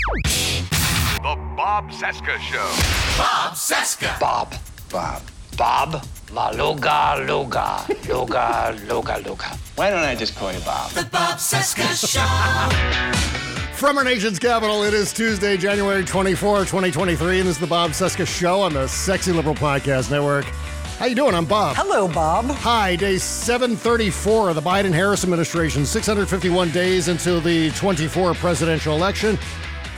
The Bob Cesca Show. Bob Cesca. Bob. Bob. Bob. Maluga, luga, luga, luga, luga. Why don't I just call you Bob? The Bob Cesca Show. From our nation's capital, it is Tuesday, January 24, 2023, and this is the Bob Cesca Show on the Sexy Liberal Podcast Network. How you doing? I'm Bob. Hello, Bob. Hi, day 734 of the Biden-Harris administration, 651 days until the 24 presidential election.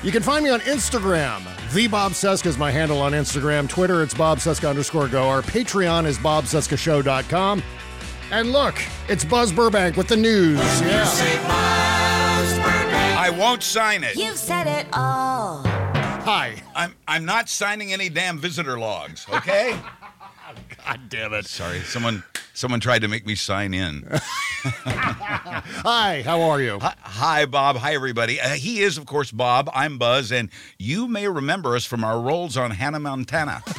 You can find me on Instagram. The Bob Cesca is my handle on Instagram. Twitter, it's Bob Cesca underscore go. Our Patreon is bobcescashow.com. And look, it's Buzz Burbank with the news. Yeah. I won't sign it. You've said it all. Hi. I'm I'm not signing any damn visitor logs, okay? God damn it. Sorry, someone someone tried to make me sign in. Hi, how are you? Hi, hi, Bob. Hi, everybody. Uh, he is, of course, Bob. I'm Buzz, and you may remember us from our roles on Hannah Montana.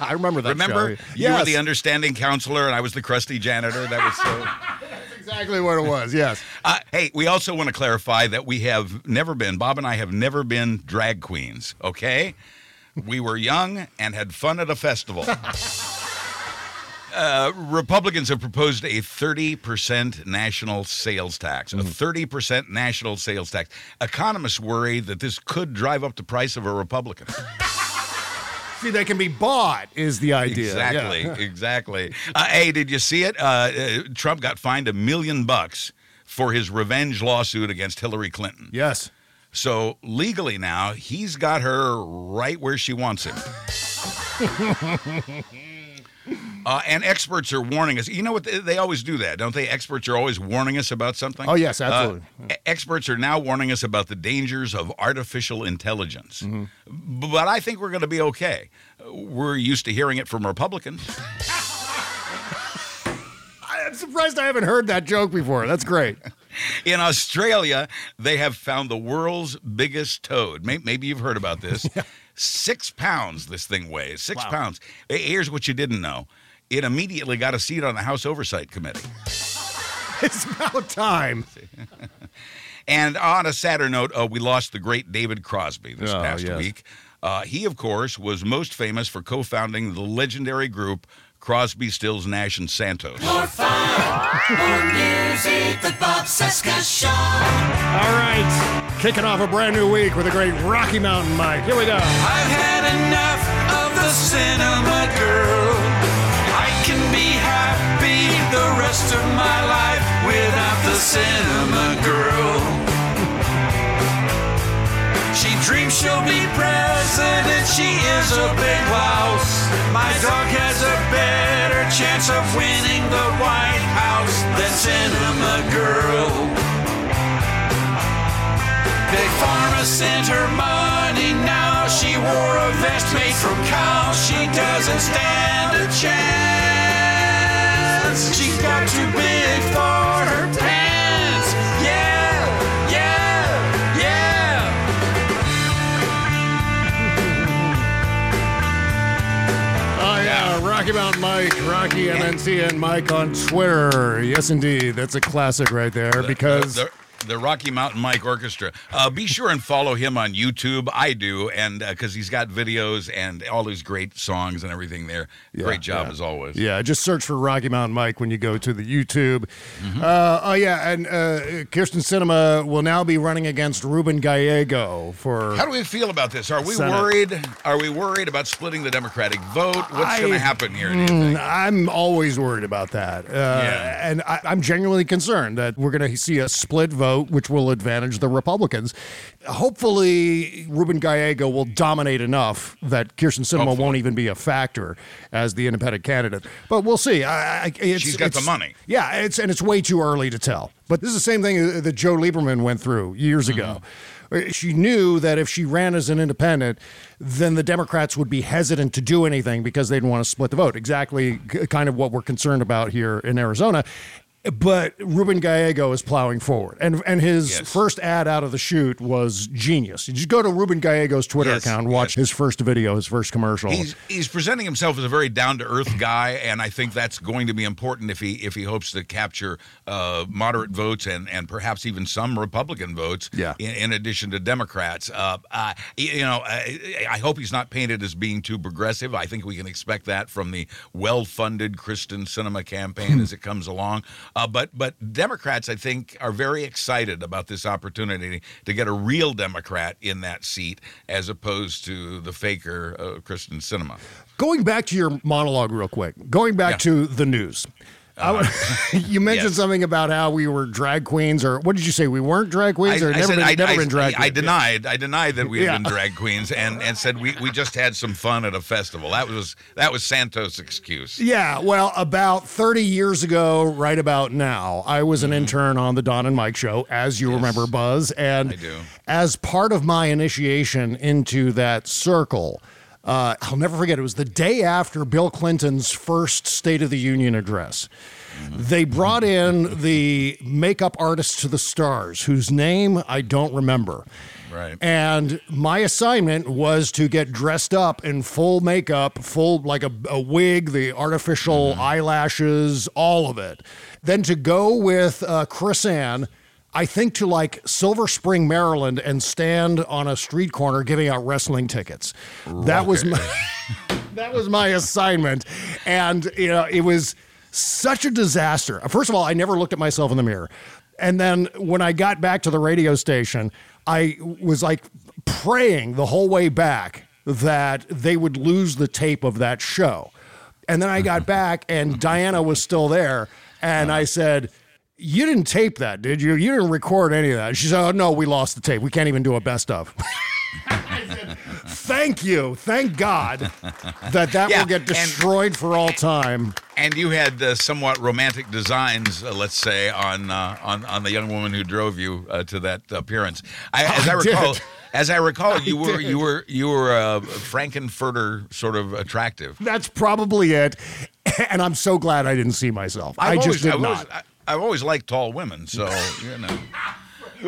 I remember that Remember? show. You were the understanding counselor, and I was the crusty janitor. That was so. exactly what it was, yes. Uh, hey, we also want to clarify that we have never been, Bob and I have never been drag queens, okay? We were young and had fun at a festival. Uh, Republicans have proposed a 30% national sales tax. A 30% national sales tax. Economists worry that this could drive up the price of a Republican. See, they can be bought, is the idea. Exactly, Yeah. exactly. Uh, hey, did you see it? Uh, uh, Trump got fined a million bucks for his revenge lawsuit against Hillary Clinton. Yes. So legally now, he's got her right where she wants him. Uh, and experts are warning us. You know what? They, they always do that, don't they? Experts are always warning us about something. Oh, yes, Uh, absolutely. e- experts are now warning us about the dangers of artificial intelligence. Mm-hmm. But I think we're going to be okay. Uh, We're used to hearing it from Republicans. I'm surprised I haven't heard that joke before. That's great. In Australia, they have found the world's biggest toad. Maybe you've heard about this. Six pounds, this thing weighs. Six pounds. Here's what you didn't know it immediately got a seat on the House Oversight Committee. It's about time. And on a sadder note, uh, we lost the great David Crosby this Oh, past yes. week. Uh, he, of course, was most famous for co founding the legendary group Crosby, Stills, Nash, and Santos. More fun, more music. The Bob Cesca Show. All right. Kicking off a brand new week with a great Rocky Mountain mic. Here we go. I've had enough of the Sinema girl. I can be happy the rest of my life without the Sinema girl. She dreams she'll be president. She is a big louse. My dog has a better chance of winning the White House than Sinema Girl. Big Pharma sent her money now. She wore a vest made from cows. She doesn't stand a chance. She got too big for her pants. Mountain Mike, Rocky MNC and Mike on Twitter. Yes, indeed. That's a classic right there because. The, the Rocky Mountain Mike Orchestra. Uh, be sure and follow him on YouTube. I do, and because he's got videos and all his great songs and everything there. great job yeah. as always. Yeah, just search for Rocky Mountain Mike when you go to the YouTube. Mm-hmm. Uh, oh yeah, and uh, Kyrsten Sinema will now be running against Ruben Gallego for. How do we feel about this? Are we Senate. worried? Are we worried about splitting the Democratic vote? What's going to happen here? Mm. I'm always worried about that. Uh, Yeah. And I, I'm genuinely concerned that we're going to see a split vote, which will advantage the Republicans. Hopefully, Ruben Gallego will dominate enough that Kyrsten Sinema won't even be a factor as the independent candidate. But we'll see. I, I, it's, She's got the money. Yeah, it's and it's way too early to tell. But this is the same thing that Joe Lieberman went through years ago. Mm-hmm. She knew that if she ran as an independent, then the Democrats would be hesitant to do anything because they didn't want to split the vote. Exactly kind of what we're concerned about here in Arizona. But Ruben Gallego is plowing forward. And and his Yes. first ad out of the chute was genius. You just go to Ruben Gallego's Twitter Yes, account and watch yes. his first video, his first commercial. He's he's presenting himself as a very down to earth guy, and I think that's going to be important if he if he hopes to capture uh, moderate votes and and perhaps even some Republican votes. Yeah. In, in addition to Democrats, uh, uh, you know, I, I hope he's not painted as being too progressive. I think we can expect that from the well funded Kyrsten Sinema campaign as it comes along. Uh, but but Democrats, I think, are very excited about this opportunity to get a real Democrat in that seat as opposed to the faker uh, Kyrsten Sinema. Going back to your monologue real quick, going back Yeah. to the news. I would- uh-huh. you mentioned Yes. something about how we were drag queens, or what did you say? We weren't drag queens, or never, been, I, never I- been drag I, denied. I denied that we had Yeah. been drag queens, and, and said we, we just had some fun at a festival. That was that was Santos' excuse. Yeah, well, about 30 years ago, right about now, I was an mm-hmm. intern on the Don and Mike show, as you remember, Buzz. And I do. as part of my initiation into that circle, uh, I'll never forget, it was the day after Bill Clinton's first State of the Union address. They brought in the makeup artist to the stars, whose name I don't remember. Right. And my assignment was to get dressed up in full makeup, full like a, a wig, the artificial eyelashes, all of it. Then to go with uh, Chris Ann, I think to like Silver Spring, Maryland, and stand on a street corner giving out wrestling tickets. That was my that was my assignment, and you know it was such a disaster. First of all, I never looked at myself in the mirror, and then when I got back to the radio station, I was like praying the whole way back that they would lose the tape of that show. And then I got back, and Diana was still there, and I said. You didn't tape that, did you? You didn't record any of that. She said, Oh, no, we lost the tape. We can't even do a best of. Thank you. Thank God that that Yeah, will get and- destroyed for all time. And you had uh, somewhat romantic designs, uh, let's say, on uh, on on the young woman who drove you uh, to that appearance. I, as I, I recall, did. as I recall, you were did. you were you were uh, Frankenfurter sort of attractive. That's probably it. And I'm so glad I didn't see myself. I I've just always, did I've not. Always, I, I've always liked tall women, so you know.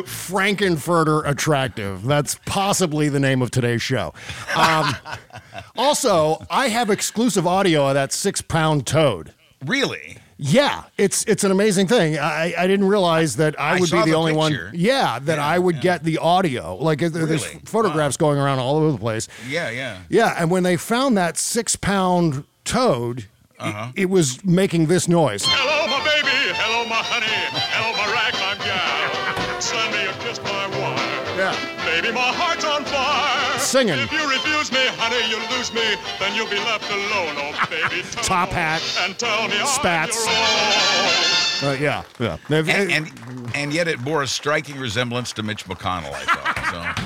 Frankenfurter attractive. That's possibly the name of today's show. Um, also, I have exclusive audio of that six pound toad. Really? Yeah, it's it's an amazing thing. I, I didn't realize that I, I would saw be the, the only picture. one. Yeah, that Yeah, I would yeah. get the audio. Like there- there's Really? photographs going around all over the place. Yeah, yeah. Yeah, and when they found that six pound toad, Uh-huh. it, was making this noise. Hello, my baby. Hello, Singing. If you refuse me, honey, you lose me. Then you'll be left alone, oh baby. Top hat. And tell me Spats. I'm your own. Uh, yeah, yeah. And, and and yet it bore a striking resemblance to Mitch McConnell. I thought.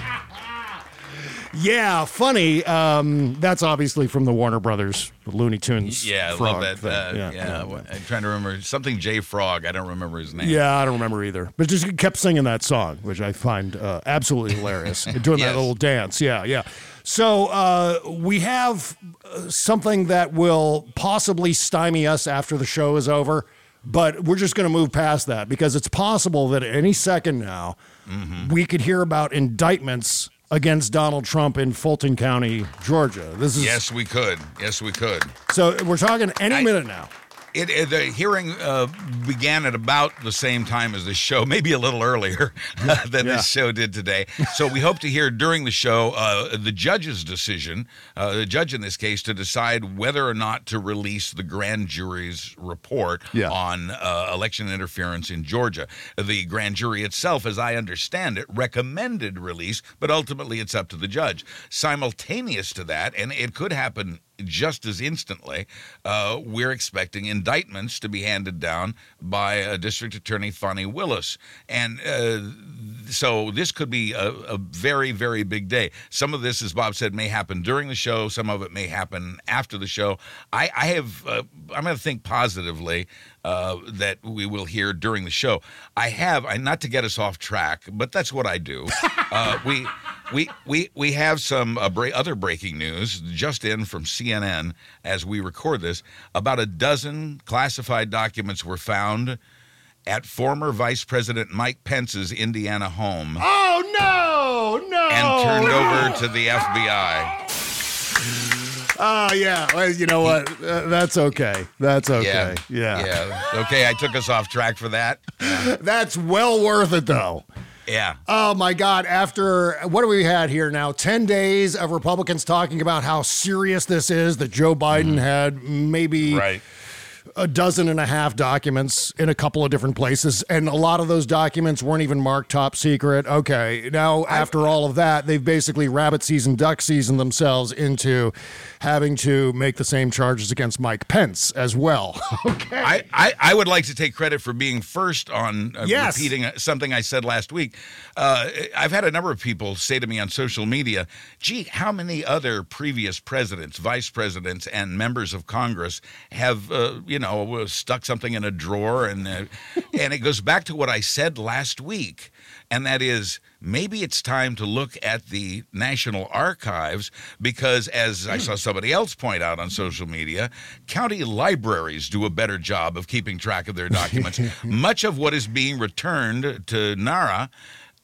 Yeah, funny. Um, that's obviously from the Warner Brothers Looney Tunes. Yeah, I love that. Uh, yeah, yeah, I'm trying to remember something J Frog. I don't remember his name. Yeah, I don't remember either. But just kept singing that song, which I find uh, absolutely hilarious. Doing Yes. that little dance. Yeah, yeah. So uh, we have uh, something that will possibly stymie us after the show is over, but we're just going to move past that because it's possible that at any second now Mm-hmm. we could hear about indictments against Donald Trump in Fulton County, Georgia. This is Yes, we could. Yes, we could. so we're talking any I- minute now. It, it- the hearing uh, began at about the same time as the show, maybe a little earlier than Yeah. this show did today. So we hope to hear during the show uh, the judge's decision, uh, the judge in this case, to decide whether or not to release the grand jury's report Yeah. on uh, election interference in Georgia. The grand jury itself, as I understand it, recommended release, but ultimately it's up to the judge. Simultaneous to that, and it could happen just as instantly, uh, we're expecting indictments to be handed down by uh, District Attorney Fani Willis. And uh, so this could be a, a very, very big day. Some of this, as Bob said, may happen during the show. Some of it may happen after the show. I, I have, uh, I'm going to think positively uh, that we will hear during the show. I have, I, not to get us off track, but that's what I do. uh, we, we, we, we have some uh, bra- other breaking news just in from CNN as we record this. About a dozen classified documents were found at former Vice President Mike Pence's Indiana home Oh no, no! and turned over to the FBI. Oh yeah, well, you know what? Uh, that's okay. That's okay. Yeah. Yeah. Okay, I took us off track for that. That's well worth it though. Yeah. Oh my God! After what do we had here now? Ten days of Republicans talking about how serious this is. That Joe Biden had maybe Right. A dozen and a half documents in a couple of different places, and a lot of those documents weren't even marked top secret. Okay, now after all of that, they've basically rabbit season, duck season themselves into having to make the same charges against Mike Pence as well. okay. I, I, I would like to take credit for being first on uh, Yes. repeating something I said last week. Uh, I've had a number of people say to me on social media, gee, how many other previous presidents, vice presidents, and members of Congress have, uh, you know, stuck something in a drawer? And, uh, and it goes back to what I said last week, and that is maybe it's time to look at the National Archives because, as I saw somebody else point out on social media, county libraries do a better job of keeping track of their documents. Much of what is being returned to NARA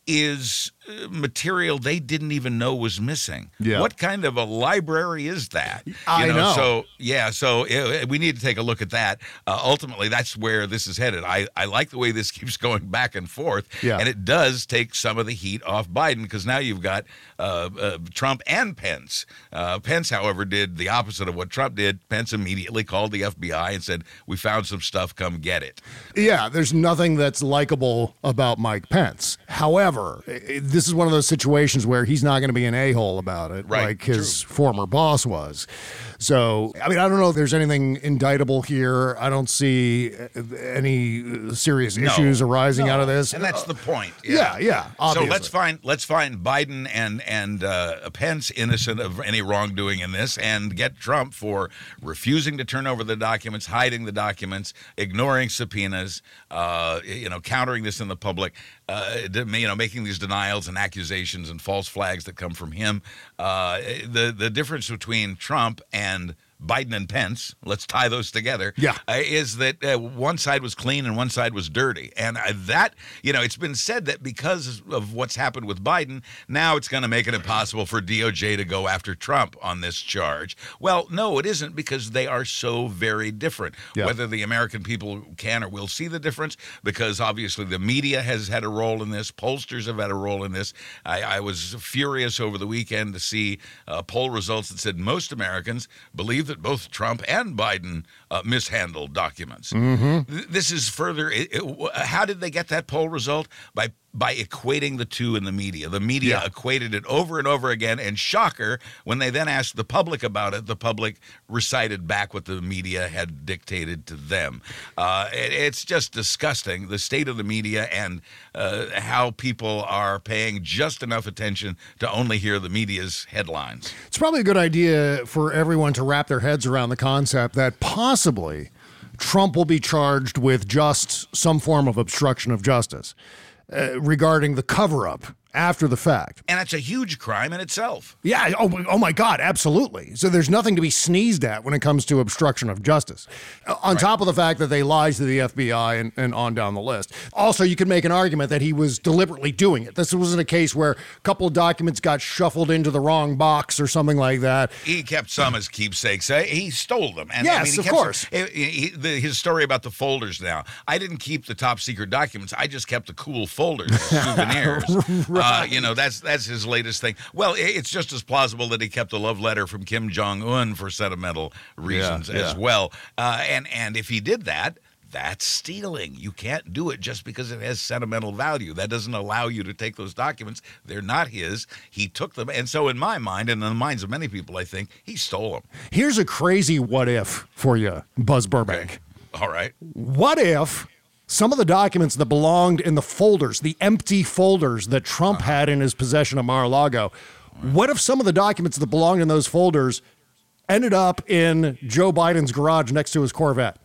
is material they didn't even know was missing. Yeah. What kind of a library is that? You I know. So yeah, so uh, we need to take a look at that. Uh, ultimately, that's where this is headed. I, I like the way this keeps going back and forth, Yeah. and it does take some of the heat off Biden because now you've got uh, uh, Trump and Pence. Uh, Pence, however, did the opposite of what Trump did. Pence immediately called the FBI and said, "We found some stuff. Come get it." Yeah, there's nothing that's likable about Mike Pence. However, i- this is one of those situations where he's not going to be an a hole about it, Right, like his former boss was. So, I mean, I don't know if there's anything indictable here. I don't see uh, any uh, serious No. issues arising out of this. and that's the point. Yeah, yeah, So obviously. let's find let's find Biden and and uh, Pence innocent of any wrongdoing in this, and get Trump for refusing to turn over the documents, hiding the documents, ignoring subpoenas, uh, you know, countering this in the public, uh, you know, making these denials and accusations and false flags that come from him. Uh, the the difference between Trump and Biden and Pence, let's tie those together. Yeah. uh, is that uh, one side was clean and one side was dirty, and uh, that you know it's been said that because of what's happened with Biden, now it's going to make it impossible for DOJ to go after Trump on this charge. Well, no, it isn't because they are so very different. Yeah. Whether the American people can or will see the difference, because obviously the media has had a role in this, pollsters have had a role in this. I, I was furious over the weekend to see uh, poll results that said most Americans believe that both Trump and Biden uh, mishandled documents. Th- This is further. It, it- how did they get that poll result? By by equating the two in the media. The media Yeah. equated it over and over again. And shocker, when they then asked the public about it, the public recited back what the media had dictated to them. Uh, it- it's just disgusting the state of the media and uh, how people are paying just enough attention to only hear the media's headlines. It's probably a good idea for everyone to wrap their heads around the concept that possibly Trump will be charged with just some form of obstruction of justice uh, regarding the cover up after the fact. And it's a huge crime in itself. Yeah. Oh, my- oh my God. Absolutely. So there's nothing to be sneezed at when it comes to obstruction of justice. Uh, On top of the fact that they lied to the FBI and, and on down the list. Also, you could make an argument that he was deliberately doing it. This wasn't a case where a couple of documents got shuffled into the wrong box or something like that. He kept some as keepsakes. He stole them. And, Yes, I mean, he of kept some- course. he- he- the- his story about the folders now. I didn't keep the top secret documents. I just kept the cool folders, souvenirs. Uh, you know, that's that's his latest thing. Well, it's just as plausible that he kept a love letter from Kim Jong Un for sentimental reasons as yeah. well. Uh, and and if he did that. That's stealing. You can't do it just because it has sentimental value. That doesn't allow you to take those documents. They're not his. He took them. And so, in my mind, and in the minds of many people, I think, he stole them. Here's a crazy what if for you, Buzz Burbank. All right. What if some of the documents that belonged in the folders, the empty folders that Trump had in his possession at Mar-a-Lago, what if some of the documents that belonged in those folders ended up in Joe Biden's garage next to his Corvette?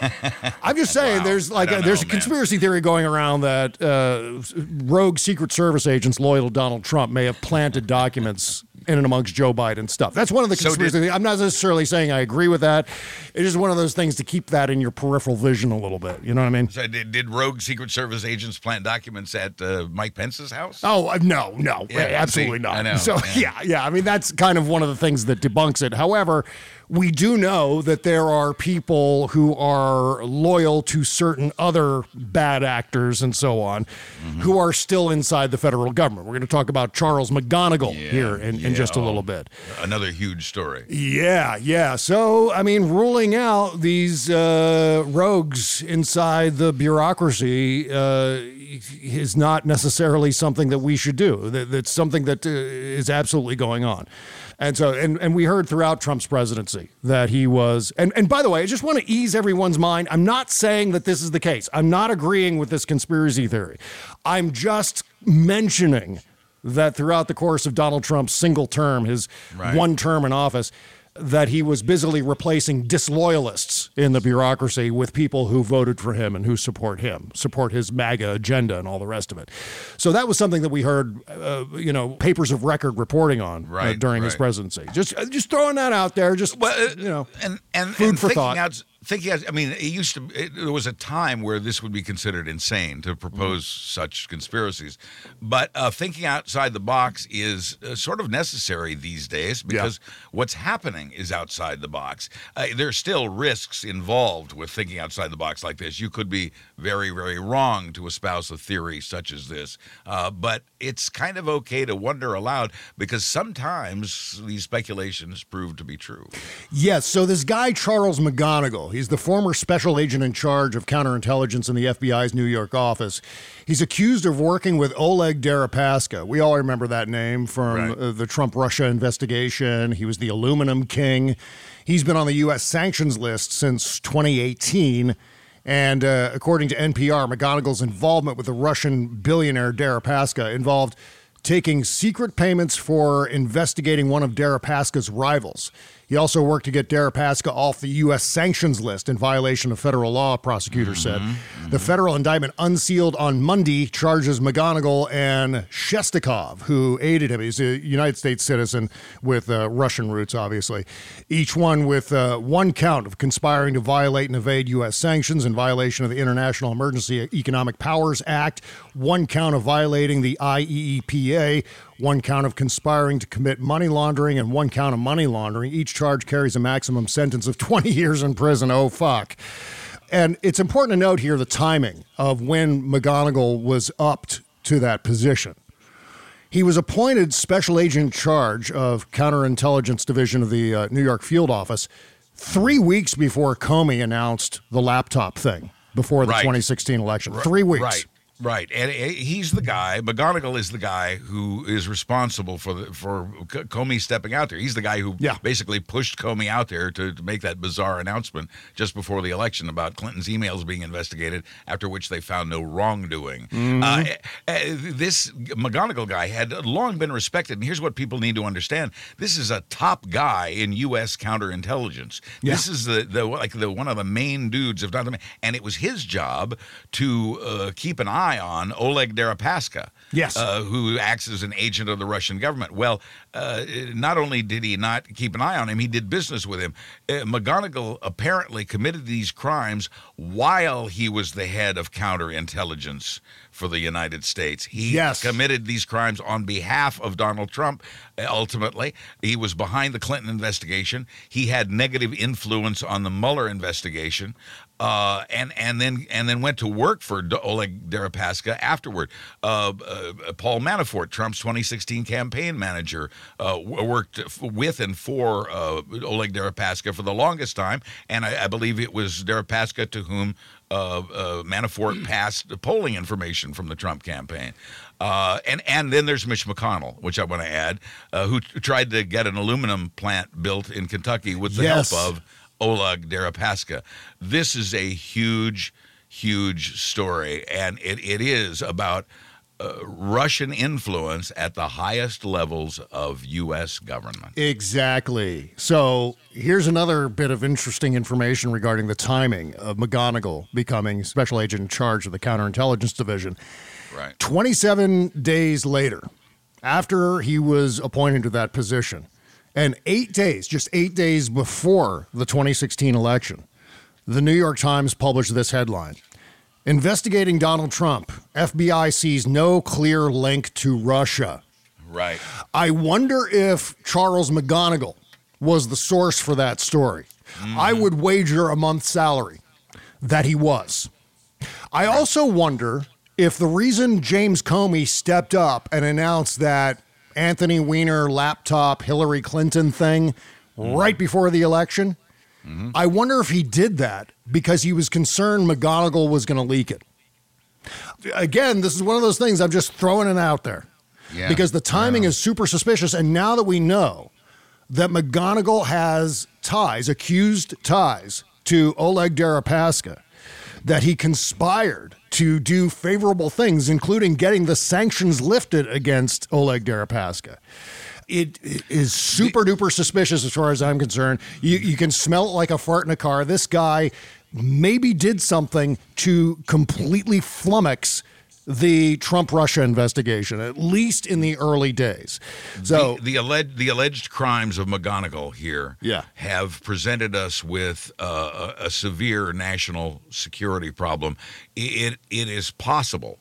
I'm just saying, Wow. there's like a, there's know, a man. conspiracy theory going around that uh, rogue Secret Service agents loyal to Donald Trump may have planted documents in and amongst Joe Biden stuff. That's one of the So did- conspiracy. I'm not necessarily saying I agree with that. It's one of those things to keep that in your peripheral vision a little bit. You know what I mean? So did, did rogue Secret Service agents plant documents at uh, Mike Pence's house? Oh uh, no, no, Yeah, absolutely see, not. I know, So yeah. yeah, yeah. I mean, that's kind of one of the things that debunks it. However, we do know that there are people who are loyal to certain other bad actors and so on, Mm-hmm. who are still inside the federal government. We're going to talk about Charles McGonigal here in, in just a little bit. Another huge story. Yeah, yeah. So, I mean, ruling out these uh, rogues inside the bureaucracy uh, is not necessarily something that we should do. That, that's something that uh, is absolutely going on. And so, and, and we heard throughout Trump's presidency that he was, and, and by the way, I just want to ease everyone's mind. I'm not saying that this is the case. I'm not agreeing with this conspiracy theory. I'm just mentioning that throughout the course of Donald Trump's single term, his Right. one term in office, that he was busily replacing disloyalists in the bureaucracy with people who voted for him and who support him, support his MAGA agenda and all the rest of it. So that was something that we heard, uh, you know, papers of record reporting on uh, Right, during his presidency. Just, uh, just throwing that out there. Just, Well, uh, you know, and and, food and for thinking thought. out thinking out, I mean, it used to. It, there was a time where this would be considered insane to propose such conspiracies, but uh, thinking outside the box is uh, sort of necessary these days because what's happening is outside the box. Uh, there's still risks involved with thinking outside the box like this. You could be very, very wrong to espouse a theory such as this, uh, but it's kind of okay to wonder aloud because sometimes these speculations prove to be true. Yes. So this guy, Charles McGonigal, he's the former special agent in charge of counterintelligence in the FBI's New York office. He's accused of working with Oleg Deripaska. We all remember that name from Right. uh, the Trump Russia investigation. He was the aluminum king. He's been on the U.S. sanctions list since 2018. And uh, according to NPR, McGonigal's involvement with the Russian billionaire Deripaska involved taking secret payments for investigating one of Deripaska's rivals. He also worked to get Deripaska off the U.S. sanctions list in violation of federal law, prosecutors said. The federal indictment unsealed on Monday charges McGonigal and Shestakov, who aided him. He's a United States citizen with uh, Russian roots, obviously. Each one with uh, one count of conspiring to violate and evade U.S. sanctions in violation of the International Emergency Economic Powers Act, one count of violating the IEEPA, one count of conspiring to commit money laundering, and one count of money laundering. Each charge carries a maximum sentence of 20 years in prison. Oh, fuck. And it's important to note here the timing of when McGonigal was upped to that position. He was appointed special agent in charge of counterintelligence division of the uh, New York field office three weeks before Comey announced the laptop thing before the Right. 2016 election. Three weeks. Right. Right, and uh, he's the guy. McGonigal is the guy who is responsible for the, for Comey stepping out there. He's the guy who Yeah. basically pushed Comey out there to, to make that bizarre announcement just before the election about Clinton's emails being investigated. After which they found no wrongdoing. Uh, uh, this McGonigal guy had long been respected, and here's what people need to understand: this is a top guy in U.S. counterintelligence. This is the the like the one of the main dudes, if not the main, and it was his job to uh, keep an eye eye on Oleg Deripaska. Yes. Uh, who acts as an agent of the Russian government. Well, uh, not only did he not keep an eye on him, he did business with him. Uh, McGonigal apparently committed these crimes while he was the head of counterintelligence for the United States. He Yes. committed these crimes on behalf of Donald Trump. uh, Ultimately, he was behind the Clinton investigation. He had negative influence on the Mueller investigation, uh, and and then and then went to work for Oleg Deripaska afterward. Uh, uh, Paul Manafort, Trump's 2016 campaign manager, uh, worked f- with and for uh, Oleg Deripaska for the longest time, and I, I believe it was Deripaska to whom uh, uh, Manafort passed the polling information from the Trump campaign. Uh, and and then there's Mitch McConnell, which I want to add, uh, who t- tried to get an aluminum plant built in Kentucky with the Yes. help of Oleg Deripaska. This is a huge, huge story, and it, it is about uh, Russian influence at the highest levels of U.S. government. Exactly. So here's another bit of interesting information regarding the timing of McGonigal becoming special agent in charge of the counterintelligence division. Right. 27 days later, after he was appointed to that position, and eight days, just eight days before the 2016 election, the New York Times published this headline Investigating Donald Trump, FBI sees no clear link to Russia. Right. I wonder if Charles McGonigal was the source for that story. I mm-hmm. would wager a month's salary that he was. I also wonder if the reason James Comey stepped up and announced that Anthony Weiner laptop Hillary Clinton thing right before the election, mm-hmm. I wonder if he did that because he was concerned McGonigal was going to leak it. Again, this is one of those things I'm just throwing it out there Yeah. because the timing is super suspicious. And now that we know that McGonigal has ties, accused ties to Oleg Deripaska, that he conspired to do favorable things, including getting the sanctions lifted against Oleg Deripaska. It is super duper suspicious as far as I'm concerned. You, you can smell it like a fart in a car. This guy maybe did something to completely flummox the Trump Russia investigation, at least in the early days. So, the, the alleged the alleged crimes of McGonigal here Yeah. have presented us with uh, a, a severe national security problem. It it is possible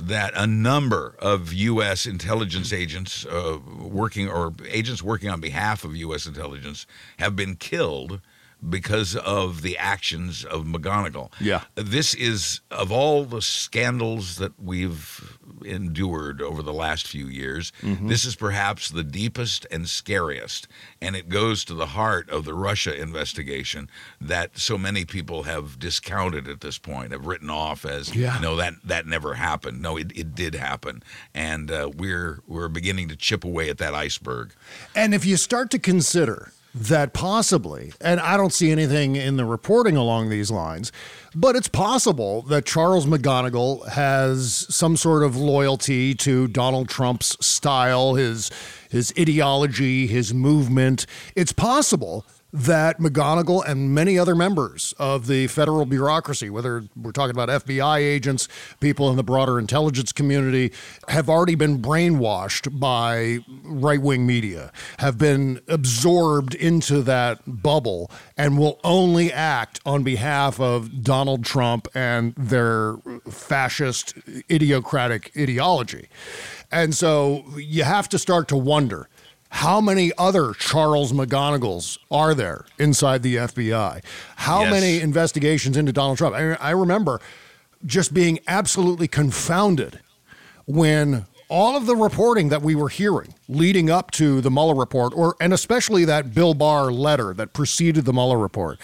that a number of U.S. intelligence agents uh, working or agents working on behalf of U.S. intelligence have been killed because of the actions of McGonigal. Yeah. This is, of all the scandals that we've endured over the last few years, this is perhaps the deepest and scariest. And it goes to the heart of the Russia investigation that so many people have discounted at this point, have written off as, Yeah. no, that, that never happened. No, it, it did happen. And uh, we're, we're beginning to chip away at that iceberg. And if you start to consider that possibly, and I don't see anything in the reporting along these lines, but it's possible that Charles McGonigal has some sort of loyalty to Donald Trump's style, his his ideology, his movement. It's possible that McGonigal and many other members of the federal bureaucracy, whether we're talking about FBI agents, people in the broader intelligence community, have already been brainwashed by right wing media, have been absorbed into that bubble, and will only act on behalf of Donald Trump and their fascist, idiocratic ideology. And so you have to start to wonder how many other Charles McGonigals are there inside the FBI? How Yes. many investigations into Donald Trump? I, I remember just being absolutely confounded when all of the reporting that we were hearing leading up to the Mueller report, or and especially that Bill Barr letter that preceded the Mueller report,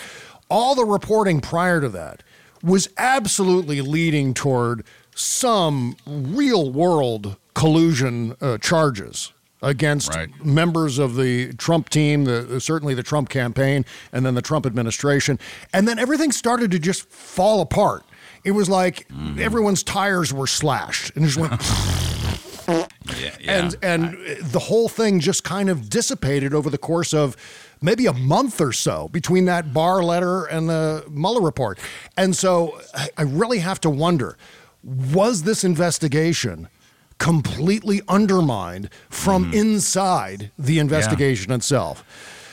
all the reporting prior to that was absolutely leading toward some real world collusion uh, charges against Right. members of the Trump team, the certainly the Trump campaign, and then the Trump administration, and then everything started to just fall apart. It was like mm-hmm. everyone's tires were slashed and just went Yeah, yeah. and and the whole thing just kind of dissipated over the course of maybe a month or so between that Barr letter and the Mueller report. And so I, I really have to wonder was this investigation completely undermined from Mm-hmm. inside the investigation itself?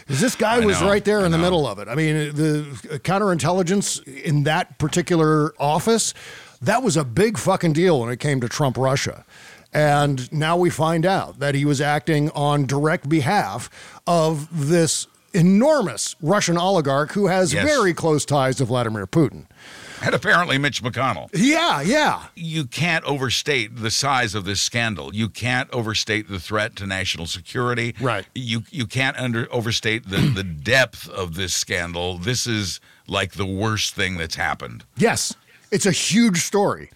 Because this guy I was know, right there in the middle of it. I mean, the counterintelligence in that particular office, that was a big fucking deal when it came to Trump Russia. And now we find out that he was acting on direct behalf of this enormous Russian oligarch who has Yes. very close ties to Vladimir Putin. And apparently Mitch McConnell. Yeah, yeah. You can't overstate the size of this scandal. You can't overstate the threat to national security. Right. You you can't under overstate the, the depth of this scandal. This is like the worst thing that's happened. Yes, it's a huge story.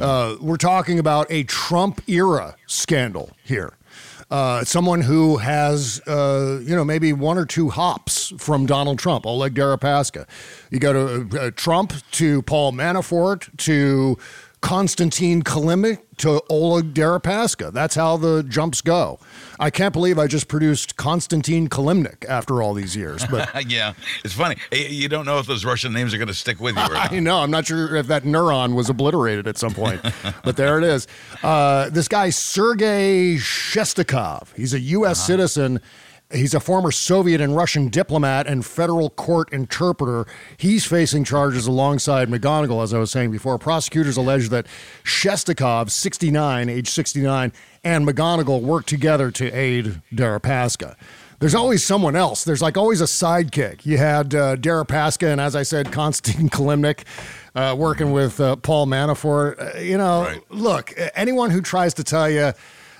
Uh, we're talking about a Trump era scandal here. Uh, someone who has, uh, you know, maybe one or two hops from Donald Trump, Oleg Deripaska. You go to uh, Trump to Paul Manafort to Konstantin Kilimnik to Oleg Deripaska. That's how the jumps go. I can't believe I just produced Konstantin Kilimnik after all these years, but yeah, it's funny. You don't know if those Russian names are going to stick with you or not. I know. I'm not sure if that neuron was obliterated at some point, but there it is. Uh, this guy, Sergei Shestakov, he's a U.S. citizen. He's a former Soviet and Russian diplomat and federal court interpreter. He's facing charges alongside McGonigal, as I was saying before. Prosecutors allege that Shestakov, 69, age 69, and McGonigal worked together to aid Deripaska. There's always someone else. There's like always a sidekick. You had uh, Deripaska, and as I said, Konstantin Kilimnik uh, working with uh, Paul Manafort. Uh, you know, Right. look, anyone who tries to tell you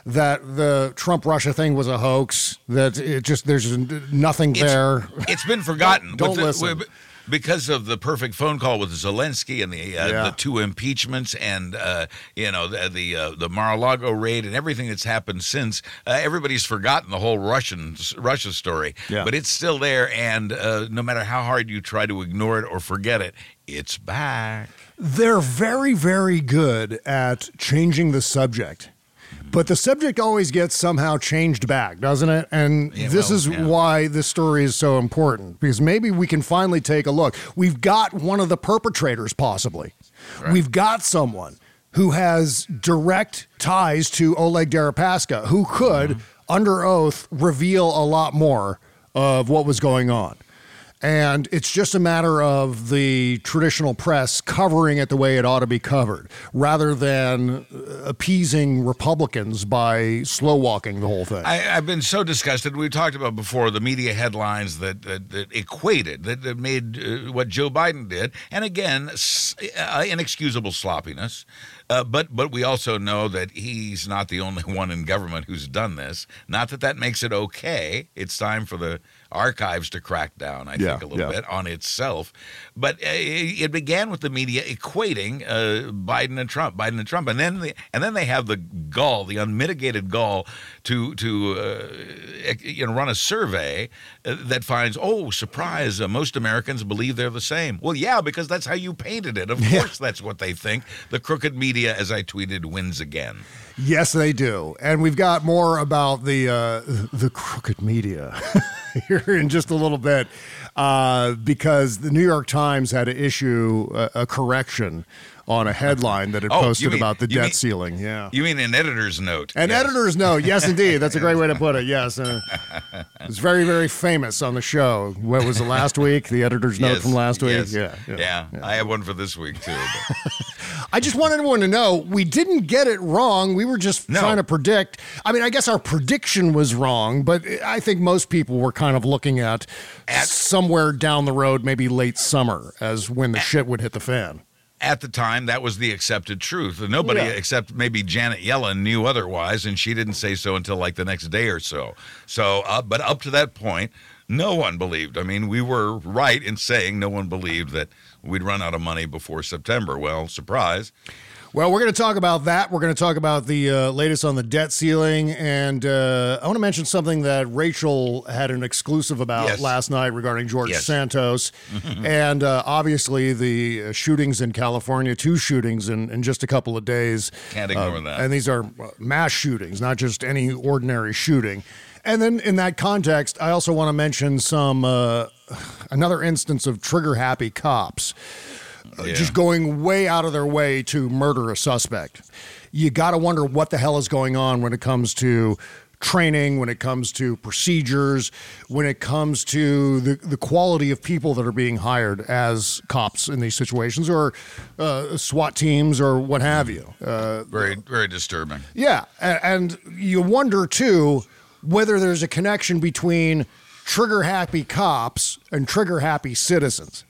that the Trump Russia thing was a hoax, that it just there's nothing there. It's been forgotten. Don't the- listen. because of the perfect phone call with Zelensky and the uh, Yeah. the two impeachments and uh, you know the the, uh, the Mar-a-Lago raid and everything that's happened since, uh, everybody's forgotten the whole Russian Russia story. Yeah. But it's still there, and uh, no matter how hard you try to ignore it or forget it, it's back. They're very, very good at changing the subject. But the subject always gets somehow changed back, doesn't it? And Yeah, this well, is yeah. why this story is so important because maybe we can finally take a look. We've got one of the perpetrators, possibly. We've got someone who has direct ties to Oleg Deripaska, who could, Mm-hmm. under oath, reveal a lot more of what was going on. And it's just a matter of the traditional press covering it the way it ought to be covered, rather than uh, appeasing Republicans by slow walking the whole thing. I, I've been so disgusted. We talked about before the media headlines that that, that equated that, that made uh, what Joe Biden did, and again, s- uh, inexcusable sloppiness. Uh, but but we also know that he's not the only one in government who's done this. Not that that makes it okay. It's time for the archives to crack down. I Yeah, think a little yeah. bit on itself. But uh, it began with the media equating uh, Biden and Trump, Biden and Trump, and then the, and then they have the gall, the unmitigated gall, to to uh, you know run a survey uh, that finds, oh surprise, uh, most Americans believe they're the same. Well, yeah, because that's how you painted it. Of course, that's what they think. The crooked media, as I tweeted, wins again. yes, they do, and we've got more about the uh, the crooked media here in just a little bit, uh, because the New York Times had to issue a, a correction on a headline that had Oh, posted mean- about the debt mean- ceiling. Yeah. You mean an editor's note? An Yes. editor's note. Yes, indeed. That's a great way to put it. Yes. Uh, it's very, very famous on the show. What was the last week? The editor's note Yes, from last week? yes. Yeah, yeah. I have one for this week too. I just want everyone to know we didn't get it wrong. We were just No. trying to predict. I mean, I guess our prediction was wrong, but I think most people were kind of looking at, At- somewhere down the road, maybe late summer, as when the shit would hit the fan. At the time, that was the accepted truth. Nobody Yeah. except maybe Janet Yellen knew otherwise, and she didn't say so until like the next day or so. So, uh, but up to that point, no one believed. I mean, we were right in saying no one believed that we'd run out of money before September. Well, surprise. Well, we're going to talk about that. We're going to talk about the uh, latest on the debt ceiling. And uh, I want to mention something that Rachel had an exclusive about Yes. last night regarding George Yes. Santos. and uh, obviously, the uh, shootings in California, two shootings in, in just a couple of days. Can't ignore Uh, that. And these are uh, mass shootings, not just any ordinary shooting. And then in that context, I also want to mention some uh, another instance of trigger happy cops. Uh, Yeah. just going way out of their way to murder a suspect. You got to wonder what the hell is going on when it comes to training, when it comes to procedures, when it comes to the, the quality of people that are being hired as cops in these situations or uh, SWAT teams or what have you. Uh, Very, very disturbing. yeah, a- and you wonder too whether there's a connection between trigger happy cops and trigger happy citizens.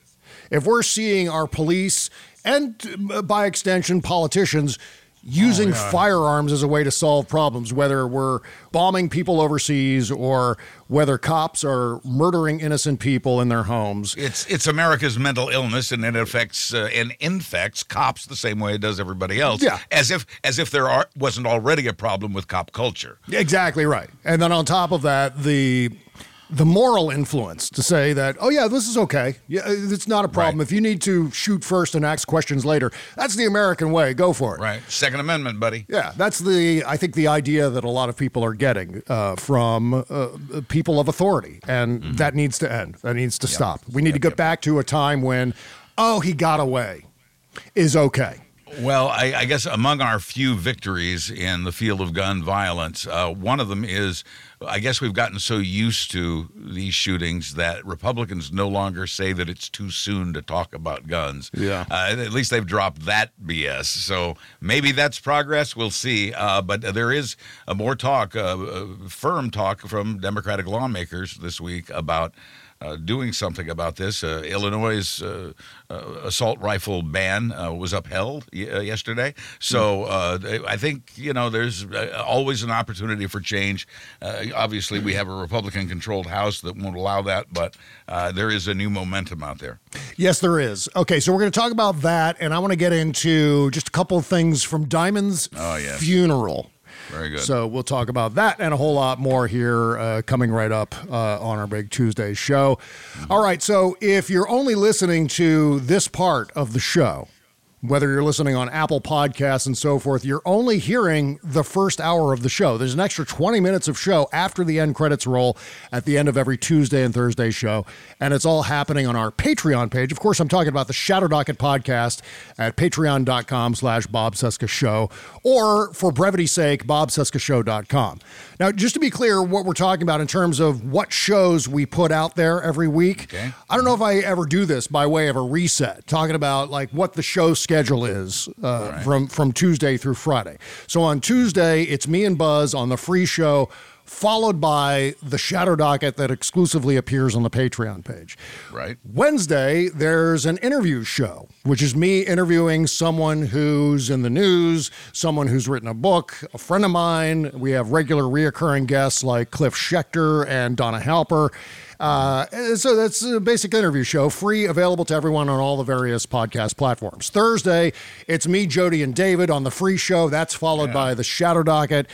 If we're seeing our police and uh, by extension politicians using firearms as a way to solve problems, whether we're bombing people overseas or whether cops are murdering innocent people in their homes. It's it's America's mental illness, and it affects uh, and infects cops the same way it does everybody else. Yeah. as if as if there are, wasn't already a problem with cop culture. Exactly right. And then on top of that, the the moral influence to say that, oh yeah, this is okay. Yeah, it's not a problem. Right. If you need to shoot first and ask questions later, that's the American way. Go for it. Right, Second Amendment, buddy. Yeah, that's the I think the idea that a lot of people are getting uh, from uh, people of authority, and Mm-hmm. that needs to end. That needs to stop. We need to get back to a time when, oh, he got away, is okay. Well, I, I guess among our few victories in the field of gun violence, uh, one of them is I guess we've gotten so used to these shootings that Republicans no longer say that it's too soon to talk about guns. Yeah. Uh, at least they've dropped that BS. So maybe that's progress. We'll see. Uh, but there is uh, more talk, uh, uh, firm talk from Democratic lawmakers this week about. Uh, doing something about this. Uh, Illinois' uh, uh, assault rifle ban uh, was upheld y- uh, yesterday. So uh, I think, you know, there's always an opportunity for change. Uh, obviously, we have a Republican controlled House that won't allow that, but uh, there is a new momentum out there. Yes, there is. Okay, so we're going to talk about that, and I want to get into just a couple of things from Diamond's Oh, yes. funeral. Very good. So we'll talk about that and a whole lot more here uh, coming right up uh, on our big Tuesday show. All right. So if you're only listening to this part of the show, whether you're listening on Apple Podcasts and so forth, you're only hearing the first hour of the show. There's an extra 20 minutes of show after the end credits roll at the end of every Tuesday and Thursday show. And it's all happening on our Patreon page. Of course, I'm talking about the Shadow Docket podcast at patreon.com slash Bob Cesca Show, or for brevity's sake, bobcescashow.com. Now, just to be clear, what we're talking about in terms of what shows we put out there every week, Okay. I don't know if I ever do this by way of a reset, talking about like what the show schedule is uh, from from Tuesday through Friday. So on Tuesday, it's me and Buzz on the free show, followed by the Shadow Docket that exclusively appears on the Patreon page. Right. Wednesday, there's an interview show, which is me interviewing someone who's in the news, someone who's written a book, a friend of mine. We have regular reoccurring guests like Cliff Schechter and Donna Halper. Uh, so that's a basic interview show, free, available to everyone on all the various podcast platforms. Thursday, it's me, Jody, and David on the free show. That's followed by the Shadow Docket,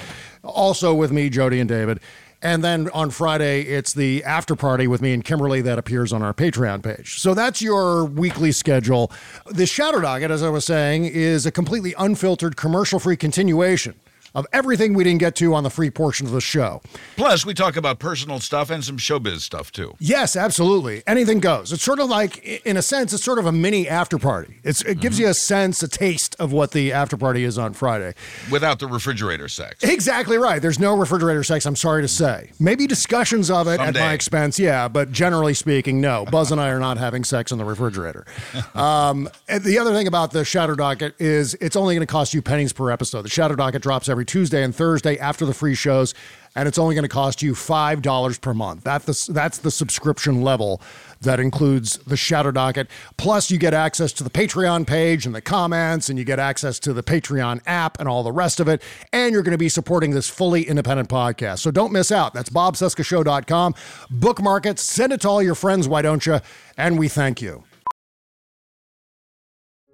also with me, Jody, and David. And then on Friday, it's the after party with me and Kimberly that appears on our Patreon page. So that's your weekly schedule. The Shadow Docket, as I was saying, is a completely unfiltered, commercial free continuation of everything we didn't get to on the free portion of the show. Plus, we talk about personal stuff and some showbiz stuff too. Yes, absolutely. Anything goes. It's sort of like, in a sense, it's sort of a mini after party. It's, it gives you a sense, a taste of what the after party is on Friday. Without the refrigerator sex. Exactly right. There's no refrigerator sex, I'm sorry to say. Maybe discussions of it at my expense, yeah, but generally speaking, no. Buzz and I are not having sex in the refrigerator. Um, the other thing about the Shadow Docket is it's only going to cost you pennies per episode. The Shadow Docket drops every Tuesday and Thursday after the free shows, and it's only going to cost you $5 per month. That the, that's the subscription level that includes the Shadow Docket. Plus, you get access to the Patreon page and the comments, and you get access to the Patreon app and all the rest of it. And you're going to be supporting this fully independent podcast. So don't miss out. That's bobcescashow.com. Bookmark it, send it to all your friends, why don't you? And we thank you.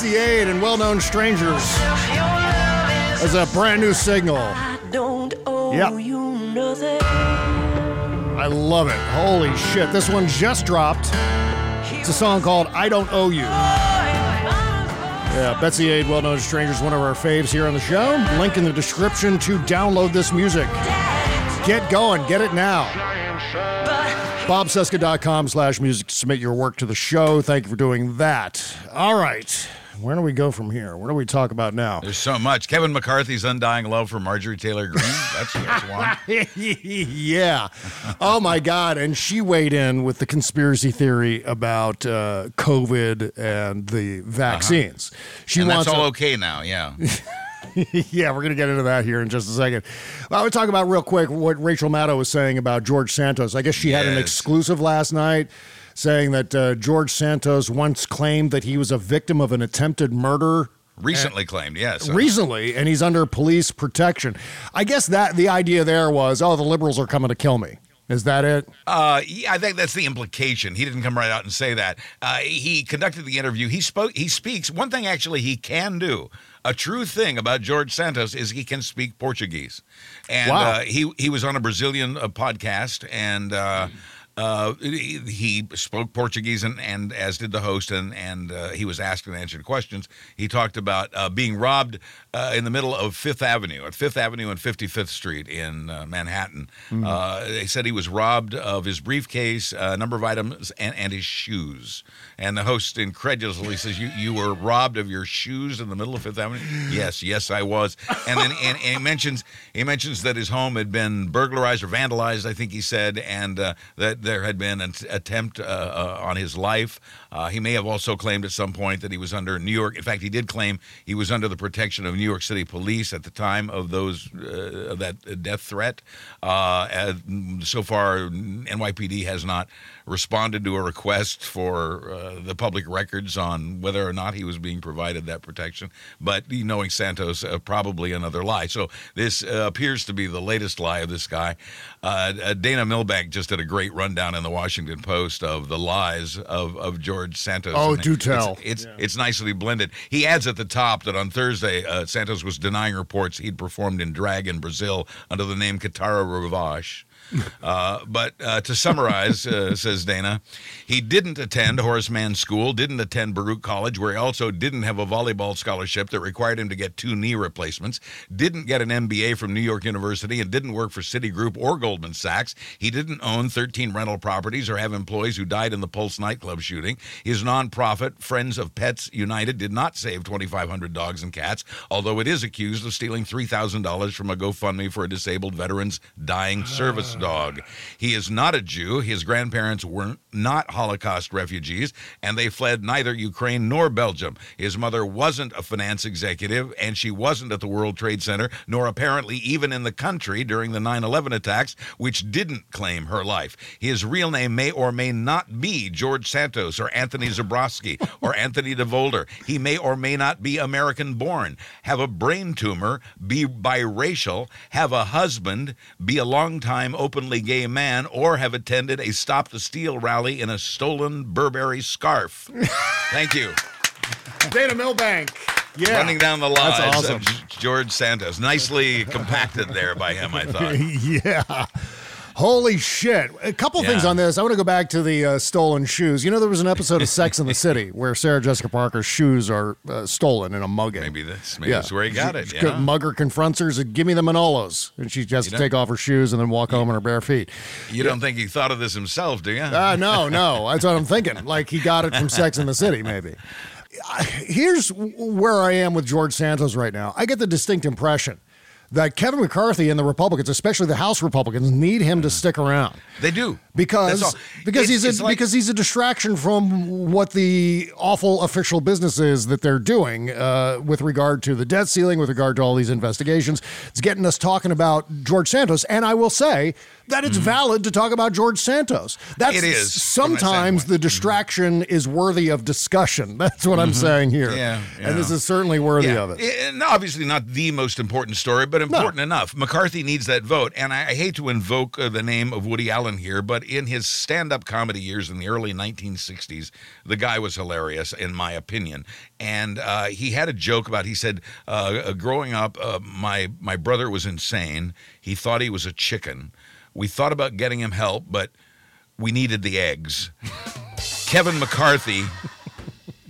Betsy Ade and Well Known Strangers as a brand new signal. Yep. I love it. Holy shit. This one just dropped. It's a song called I Don't Owe You. Yeah, Betsy Ade, Well Known Strangers, one of our faves here on the show. Link in the description to download this music. Get going. Get it now. BobCesca.com slash music to submit your work to the show. Thank you for doing that. All right. Where do we go from here? What do we talk about now? There's so much. Kevin McCarthy's undying love for Marjorie Taylor Greene. That's, that's one. yeah. Oh my God. And she weighed in with the conspiracy theory about uh, COVID and the vaccines. She and wants that's all a- okay now. Yeah. yeah, we're going to get into that here in just a second. I would talk about real quick what Rachel Maddow was saying about George Santos. I guess she had an exclusive last night saying that uh, George Santos once claimed that he was a victim of an attempted murder Recently claimed, yes. recently and he's under police protection. I guess that the idea there was, oh, the liberals are coming to kill me. Is that it? Uh, yeah, I think that's the implication. He didn't come right out and say that. Uh, he conducted the interview. He spoke. He speaks. One thing actually he can do. A true thing about George Santos is he can speak Portuguese, and Wow. uh, he he was on a Brazilian uh, podcast and. Uh, uh, he, he spoke Portuguese and, and as did the host and and uh, he was asked and answered questions. He talked about uh, being robbed uh, in the middle of Fifth Avenue at Fifth Avenue and 55th Street in uh, Manhattan. Uh, they said he was robbed of his briefcase, a number of items, and, and his shoes. And the host incredulously says, "You you were robbed of your shoes in the middle of Fifth Avenue?" yes, yes, I was. And then and, and he mentions he mentions that his home had been burglarized or vandalized. I think he said, and uh, there had been an attempt uh, uh, on his life. Uh, he may have also claimed at some point that he was under New York. In fact, he did claim he was under the protection of New York City police at the time of those uh, of that death threat. Uh, so far, NYPD has not responded to a request for uh, the public records on whether or not he was being provided that protection. But knowing Santos, uh, probably another lie. So this uh, appears to be the latest lie of this guy. Uh, uh, Dana Milbank just did a great rundown in the Washington Post of the lies of, of George Santos. Oh, And do it's- tell. It's it's, nicely blended. He adds at the top that on Thursday, uh, Santos was denying reports he'd performed in drag in Brazil under the name Kitara Ravache. Uh, but uh, to summarize, uh, says Dana, he didn't attend Horace Mann School, didn't attend Baruch College, where he also didn't have a volleyball scholarship that required him to get two knee replacements, didn't get an MBA from New York University, and didn't work for Citigroup or Goldman Sachs. He didn't own 13 rental properties or have employees who died in the Pulse nightclub shooting. His nonprofit, Friends of Pets United, did not save 2,500 dogs and cats, although it is accused of stealing $3,000 from a GoFundMe for a disabled veteran's dying service dog. He is not a Jew. His grandparents were not Holocaust refugees, and they fled neither Ukraine nor Belgium. His mother wasn't a finance executive, and she wasn't at the World Trade Center, nor apparently even in the country during the 9 11 attacks, which didn't claim her life. His real name may or may not be George Santos or Anthony Zabrovsky or Anthony DeVolder. He may or may not be American born, have a brain tumor, be biracial, have a husband, be a longtime openly gay man, or have attended a Stop the Steal rally in a stolen Burberry scarf. Thank you. Dana Milbank. Yeah. Running down the That's awesome. of George Santos. Nicely compacted there by him, I thought. yeah. Holy shit. A couple things on this. I want to go back to the uh, stolen shoes. You know, there was an episode of Sex in the City where Sarah Jessica Parker's shoes are uh, stolen in a mugging. Maybe this. maybe that's where he got it. Yeah. Mugger confronts her, and says, Give me the Manolos. And she has to take off her shoes and then walk home on her bare feet. You don't think he thought of this himself, do you? Uh, no, no. That's what I'm thinking. Like he got it from Sex in the City, maybe. Here's where I am with George Santos right now. I get the distinct impression that Kevin McCarthy and the Republicans, especially the House Republicans, need him to stick around. They do. Because because It's- he's a, like- because he's a distraction from what the awful official business is that they're doing uh, with regard to the debt ceiling, with regard to all these investigations. It's getting us talking about George Santos, and I will say that it's valid to talk about George Santos. That's Mm-hmm. It is, sometimes. Mm-hmm. the distraction is worthy of discussion. That's what I'm saying here. Yeah, And this is certainly worthy Yeah, of it. and obviously not the most important story, but important enough. McCarthy needs that vote, and I, I hate to invoke uh, the name of Woody Allen here, but in his stand-up comedy years in the early 1960s, the guy was hilarious, in my opinion. And uh, he had a joke about. He said, uh, uh, "Growing up, uh, my my brother was insane. He thought he was a chicken. We thought about getting him help, but we needed the eggs." Kevin McCarthy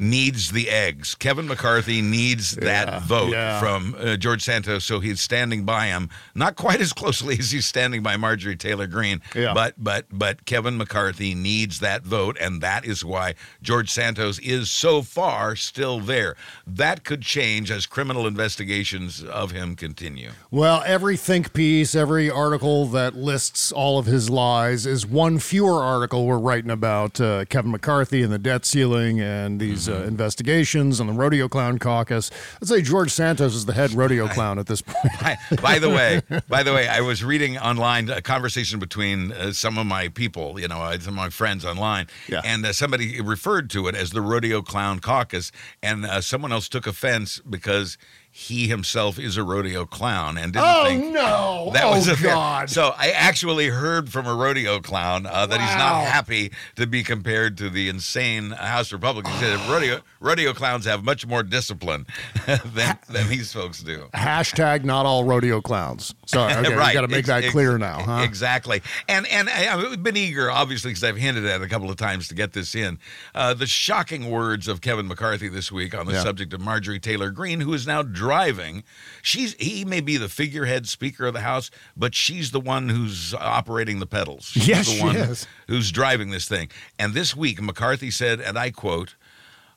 needs the eggs. Kevin McCarthy needs that vote yeah. from uh, George Santos, so he's standing by him, not quite as closely as he's standing by Marjorie Taylor Greene, Yeah. but but but Kevin McCarthy needs that vote, and that is why George Santos is so far still there. That could change as criminal investigations of him continue. Well, every think piece, every article that lists all of his lies is one fewer article we're writing about uh, Kevin McCarthy and the debt ceiling and these uh, investigations and the rodeo clown caucus. Let's say George Santos is the head rodeo clown at this point. by, by the way, by the way, I was reading online a conversation between uh, some of my people, you know, uh, some of my friends online, Yeah. and uh, somebody referred to it as the Rodeo Clown Caucus, and uh, someone else took offense because he himself is a rodeo clown and didn't Oh, think no. that Oh, was a fair- God. So I actually heard from a rodeo clown uh, that he's not happy to be compared to the insane House Republicans. He said rodeo rodeo clowns have much more discipline than than these folks do. Hashtag not all rodeo clowns. Sorry, okay, right. got to make Ex- that ex- clear now, huh? Exactly. And and I've been eager, obviously, because I've hinted at it a couple of times to get this in. Uh, the shocking words of Kevin McCarthy this week on the Yeah. subject of Marjorie Taylor Greene, who is now driving. She's he may be the figurehead Speaker of the House, but she's the one who's operating the pedals. She's Yes, the she one is. who's driving this thing. And this week, McCarthy said, and I quote,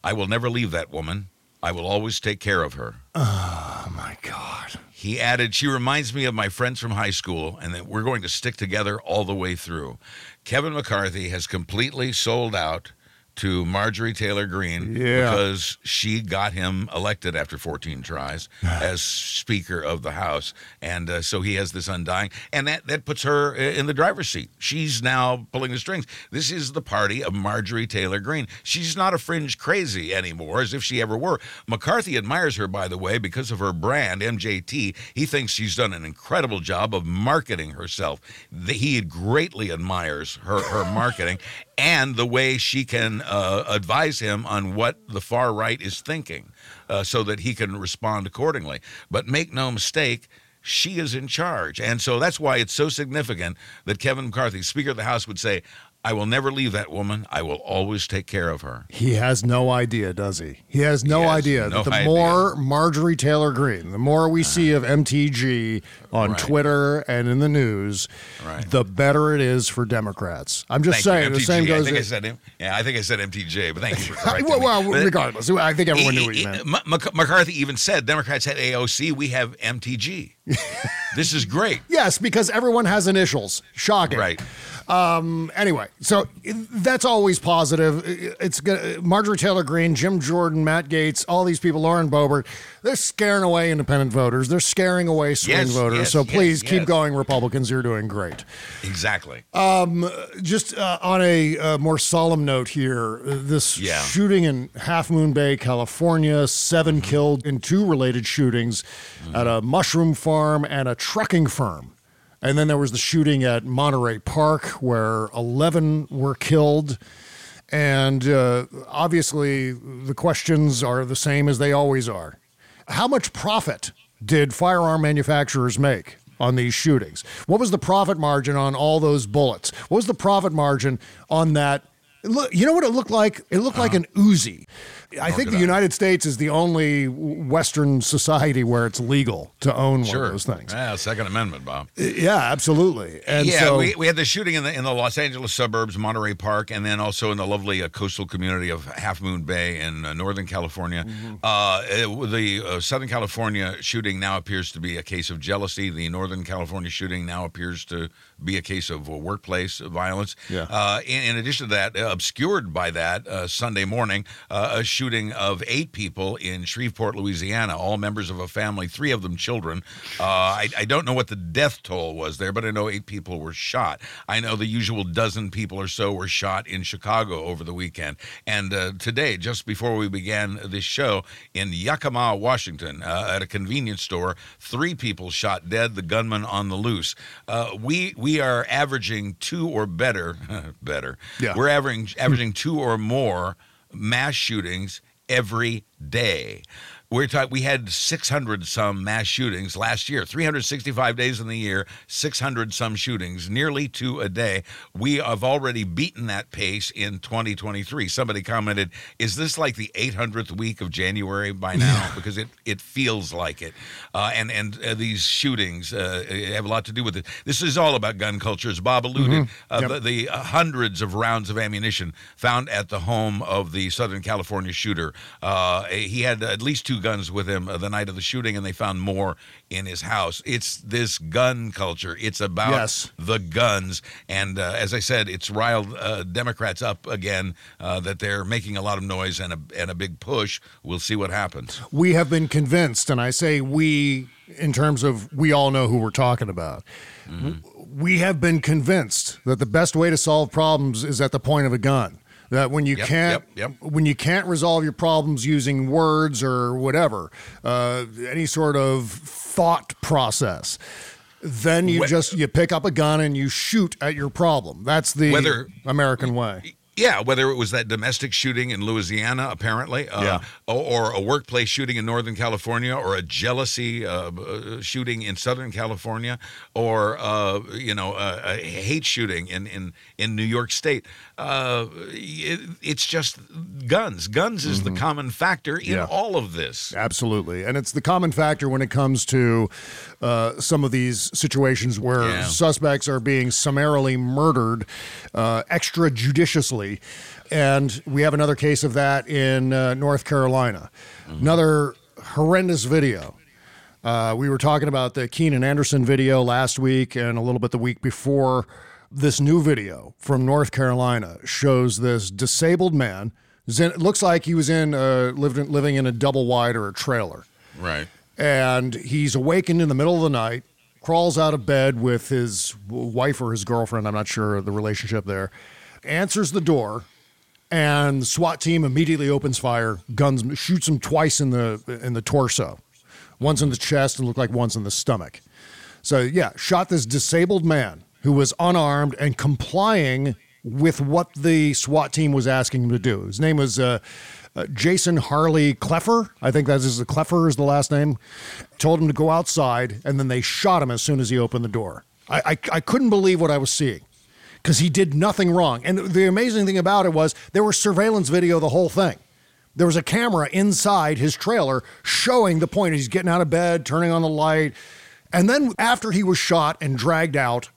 "I will never leave that woman. I will always take care of her." Oh, my God. He added, She reminds me of my friends from high school and that we're going to stick together all the way through. Kevin McCarthy has completely sold out to Marjorie Taylor Greene Yeah. because she got him elected after 14 tries as Speaker of the House. And uh, so he has this undying, and that, that puts her in the driver's seat. She's now pulling the strings. This is the party of Marjorie Taylor Greene. She's not a fringe crazy anymore, as if she ever were. McCarthy admires her, by the way, because of her brand, MJT. He thinks she's done an incredible job of marketing herself. He greatly admires her, her marketing and the way she can uh, advise him on what the far right is thinking uh, so that he can respond accordingly. But make no mistake, she is in charge. And so that's why it's so significant that Kevin McCarthy, Speaker of the House, would say, I will never leave that woman. I will always take care of her. He has no idea, does he? He has no He has idea no that the idea. more Marjorie Taylor Greene, the more we see uh-huh. of MTG on Right. Twitter and in the news, Right. the better it is for Democrats. I'm just Thank you, saying the same I goes. think I said him. Yeah, I think I said MTJ, but thank you for correcting well, well, regardless, I think everyone knew what you meant. McCarthy even said Democrats had AOC, we have MTG. this is great. Yes, because everyone has initials. Shocking. Right. Um, anyway, so that's always positive. It's good. Marjorie Taylor Greene, Jim Jordan, Matt Gaetz, all these people, Lauren Boebert, they're scaring away independent voters. They're scaring away swing Yes, voters. yes, so yes, please keep yes. going, Republicans. You're doing great. Exactly. Just uh, on a uh, more solemn note here, uh, this Yeah. shooting in Half Moon Bay, California, 7 Mm-hmm. killed in two related shootings at a mushroom farm and a trucking firm. And then there was the shooting at Monterey Park where 11 were killed. And uh, obviously, the questions are the same as they always are. How much profit did firearm manufacturers make on these shootings? What was the profit margin on all those bullets? What was the profit margin on that? Look, you know what it looked like? It looked like an Uzi. I think the United States is the only Western society where it's legal to own one Sure. of those things. Yeah, Second Amendment, Bob. Yeah, absolutely. And yeah, so, we, we had the shooting in the in the Los Angeles suburbs, Monterey Park, and then also in the lovely uh, coastal community of Half Moon Bay in uh, Northern California. Mm-hmm. Uh, the uh, Southern California shooting now appears to be a case of jealousy. The Northern California shooting now appears to be a case of uh, workplace violence. Yeah. Uh, in, in addition to that, uh, obscured by that, uh, Sunday morning, uh, a shooting of eight people in Shreveport, Louisiana, all members of a family, three of them children. Uh, I, I don't know what the death toll was there, but I know eight people were shot. I know the usual dozen people or so were shot in Chicago over the weekend. And uh, today, just before we began this show, in Yakima, Washington, uh, at a convenience store, three people shot dead, the gunman on the loose. Uh, we we are averaging two or better, better. Yeah. We're averaging averaging two or more mass shootings every day. We're talking. We had 600 some mass shootings last year. 365 days in the year, 600 some shootings, nearly two a day. We have already beaten that pace in 2023. Somebody commented, "Is this like the 800th week of January by now?" Because it it feels like it. Uh, and and uh, these shootings uh, have a lot to do with it. This is all about gun culture, as Bob alluded. Uh, Yep. the, the uh, hundreds of rounds of ammunition found at the home of the Southern California shooter. Uh, he had at least two guns with him uh, the night of the shooting, and they found more in his house. It's this gun culture. It's about Yes. the guns, and uh, as I said, it's riled uh, Democrats up again. Uh, that they're making a lot of noise and a and a big push. We'll see what happens. we have been convinced, and I say we in terms of we all know who we're talking about. We have been convinced that the best way to solve problems is at the point of a gun. That when you Yep, can't yep, yep. when you can't resolve your problems using words or whatever, uh, any sort of thought process, then you Wh- just you pick up a gun and you shoot at your problem. That's the Whether- American way. Yeah, whether it was that domestic shooting in Louisiana, apparently, uh, Yeah. or, or a workplace shooting in Northern California, or a jealousy uh, uh, shooting in Southern California, or uh, you know uh, a hate shooting in in, in New York State. Uh, it, it's just guns. Guns is the common factor in Mm-hmm. Yeah. all of this. Absolutely. And it's the common factor when it comes to uh, some of these situations where Yeah. suspects are being summarily murdered uh, extrajudiciously. And we have another case of that in uh, North Carolina. Another horrendous video. Uh, we were talking about the Keenan Anderson video last week and a little bit the week before. This new video from North Carolina shows this disabled man. In- It looks like he was in uh, lived in, living in a double wide or a trailer, Right. and he's awakened in the middle of the night, crawls out of bed with his wife or his girlfriend. I'm not sure the relationship there. Answers the door, and the SWAT team immediately opens fire. Guns shoots him twice in the in the torso, once in the chest, and looked like once in the stomach. So yeah, shot this disabled man who was unarmed and complying with what the SWAT team was asking him to do. His name was uh, uh, Jason Harley Kloepfer. I think that is the Kloepfer is the last name. Told him to go outside, and then they shot him as soon as he opened the door. I I, I couldn't believe what I was seeing because he did nothing wrong. And the amazing thing about it was there was surveillance video the whole thing. There was a camera inside his trailer showing the point. He's getting out of bed, turning on the light. And then after he was shot and dragged out,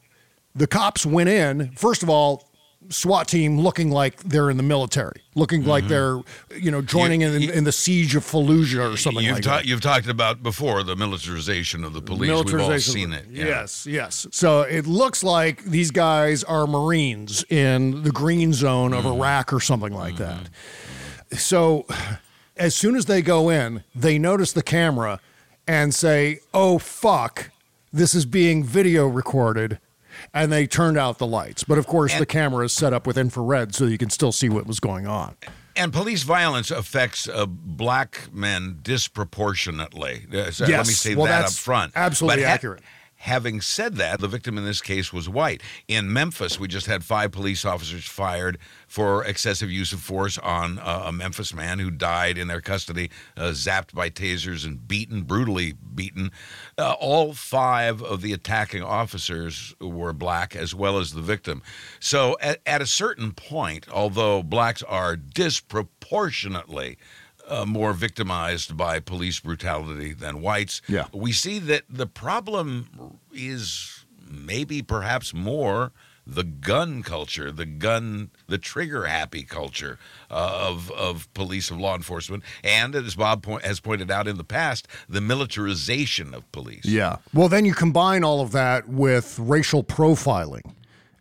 the cops went in. First of all, SWAT team looking like they're in the military, looking like they're, you know, joining You- in, you- in the siege of Fallujah or something you've, like ta- that. you've talked about before the militarization of the police. We've all seen it. Yeah. Yes, yes. So it looks like these guys are Marines in the green zone of Mm-hmm. Iraq or something like that. So as soon as they go in, they notice the camera and say, oh, fuck, this is being video recorded. And they turned out the lights. But of course, the camera is set up with infrared so you can still see what was going on. And police violence affects uh, black men disproportionately. Uh, so Let me say Well, that up front. absolutely But ha- accurate. Having said that, the victim in this case was white. In Memphis, we just had five police officers fired for excessive use of force on uh, a Memphis man who died in their custody, uh, zapped by tasers and beaten, brutally beaten. Uh, all five of the attacking officers were black, as well as the victim. So, at, at a certain point, although blacks are disproportionately uh, more victimized by police brutality than whites. Yeah. We see that the problem is maybe perhaps more the gun culture, the gun, the trigger happy culture uh, of of police of law enforcement, and as Bob point, has pointed out in the past, the militarization of police. Yeah. Well, then you combine all of that with racial profiling.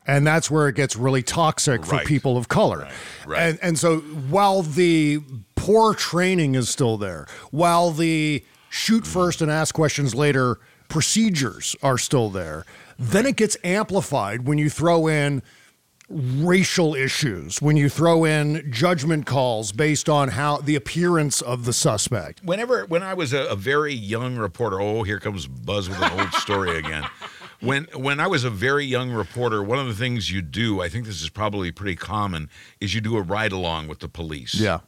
And that's where it gets really toxic for people of color. right. And and so while the poor training is still there, while the shoot mm-hmm. first and ask questions later procedures are still there, then it gets amplified when you throw in racial issues, when you throw in judgment calls based on how the appearance of the suspect. whenever when I was a, a very young reporter, oh, here comes Buzz with an old story again. When when I was a very young reporter, one of the things you do, I think this is probably pretty common, is you do a ride along with the police. Yeah.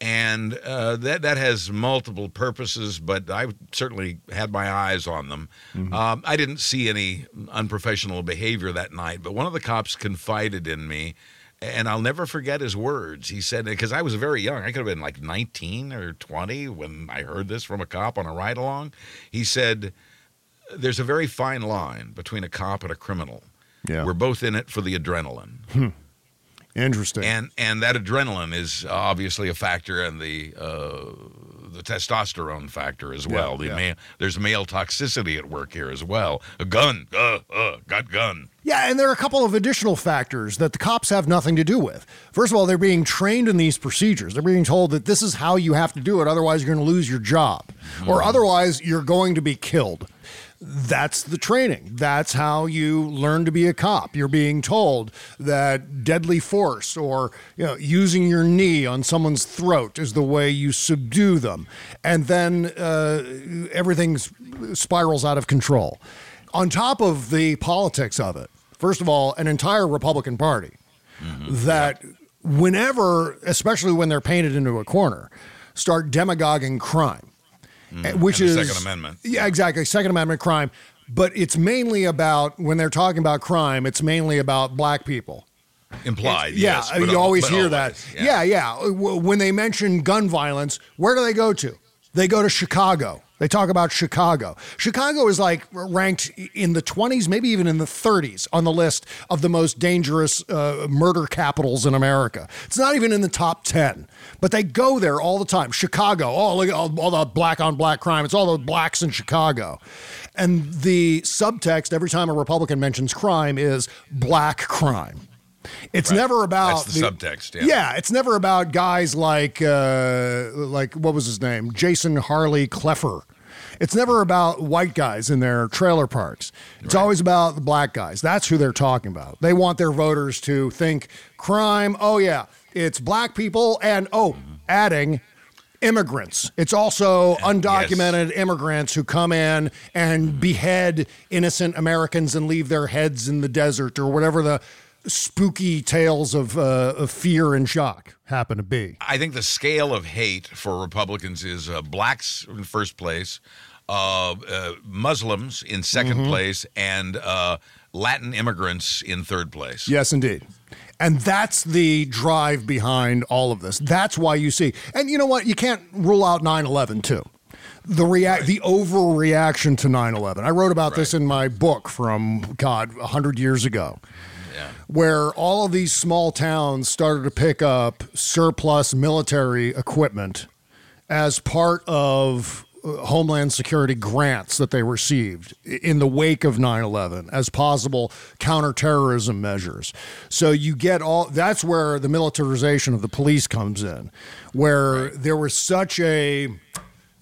And uh, that that has multiple purposes. But I certainly had my eyes on them. Um, I didn't see any unprofessional behavior that night, but one of the cops confided in me. And I'll never forget his words. He said, because I was very young, I could have been like 19 or 20 when I heard this from a cop on a ride along. He said, There's a very fine line between a cop and a criminal. Yeah. We're both in it for the adrenaline Interesting. and and that adrenaline is obviously a factor, and the uh, the testosterone factor as well. the yeah. male, there's male toxicity at work here as well. A gun, uh, uh, got gun. Yeah, and there are a couple of additional factors that the cops have nothing to do with. First of all, they're being trained in these procedures. They're being told that this is how you have to do it, otherwise, you're going to lose your job, or otherwise, you're going to be killed. That's the training. That's how you learn to be a cop. You're being told that deadly force or you know, using your knee on someone's throat is the way you subdue them. And then uh, everything spirals out of control. On top of the politics of it, first of all, an entire Republican Party that whenever, especially when they're painted into a corner, start demagoguing crime, eh, which is Second Amendment. Yeah, exactly. Second Amendment crime, but it's mainly about when they're talking about crime. It's mainly about black people. Implied, Yeah, yes, you al- always hear always, that. Yeah, yeah. W- When they mention gun violence, where do they go to? They go to Chicago. They talk about Chicago. Chicago is like ranked in the 20s, maybe even in the 30s on the list of the most dangerous uh, murder capitals in America. It's not even in the top 10, but they go there all the time. Chicago, oh, look at all, all the black on black crime. It's all the blacks in Chicago. And the subtext every time a Republican mentions crime is black crime. It's never about That's the subtext, yeah. yeah, it's never about guys like uh, like what was his name, Jason Harley Kloepfer. It's never about white guys in their trailer parks. It's always about the black guys. That's who they're talking about. They want their voters to think crime. Oh yeah, it's black people, and oh, adding immigrants. It's also undocumented immigrants who come in and behead innocent Americans and leave their heads in the desert or whatever the spooky tales of, uh, of fear and shock happen to be. I think the scale of hate for Republicans is uh, blacks in first place, uh, uh, Muslims in 2nd Mm-hmm. place, and uh, Latin immigrants in third place. Yes, indeed. And that's the drive behind all of this. That's why you see. And you know what? You can't rule out 9 11 too. The react, the overreaction to 9 11. I wrote about this in my book from, God, 100 years ago. Where all of these small towns started to pick up surplus military equipment as part of uh, Homeland Security grants that they received in the wake of 9 11 as possible counterterrorism measures. So you get all that's where the militarization of the police comes in, where there was such a.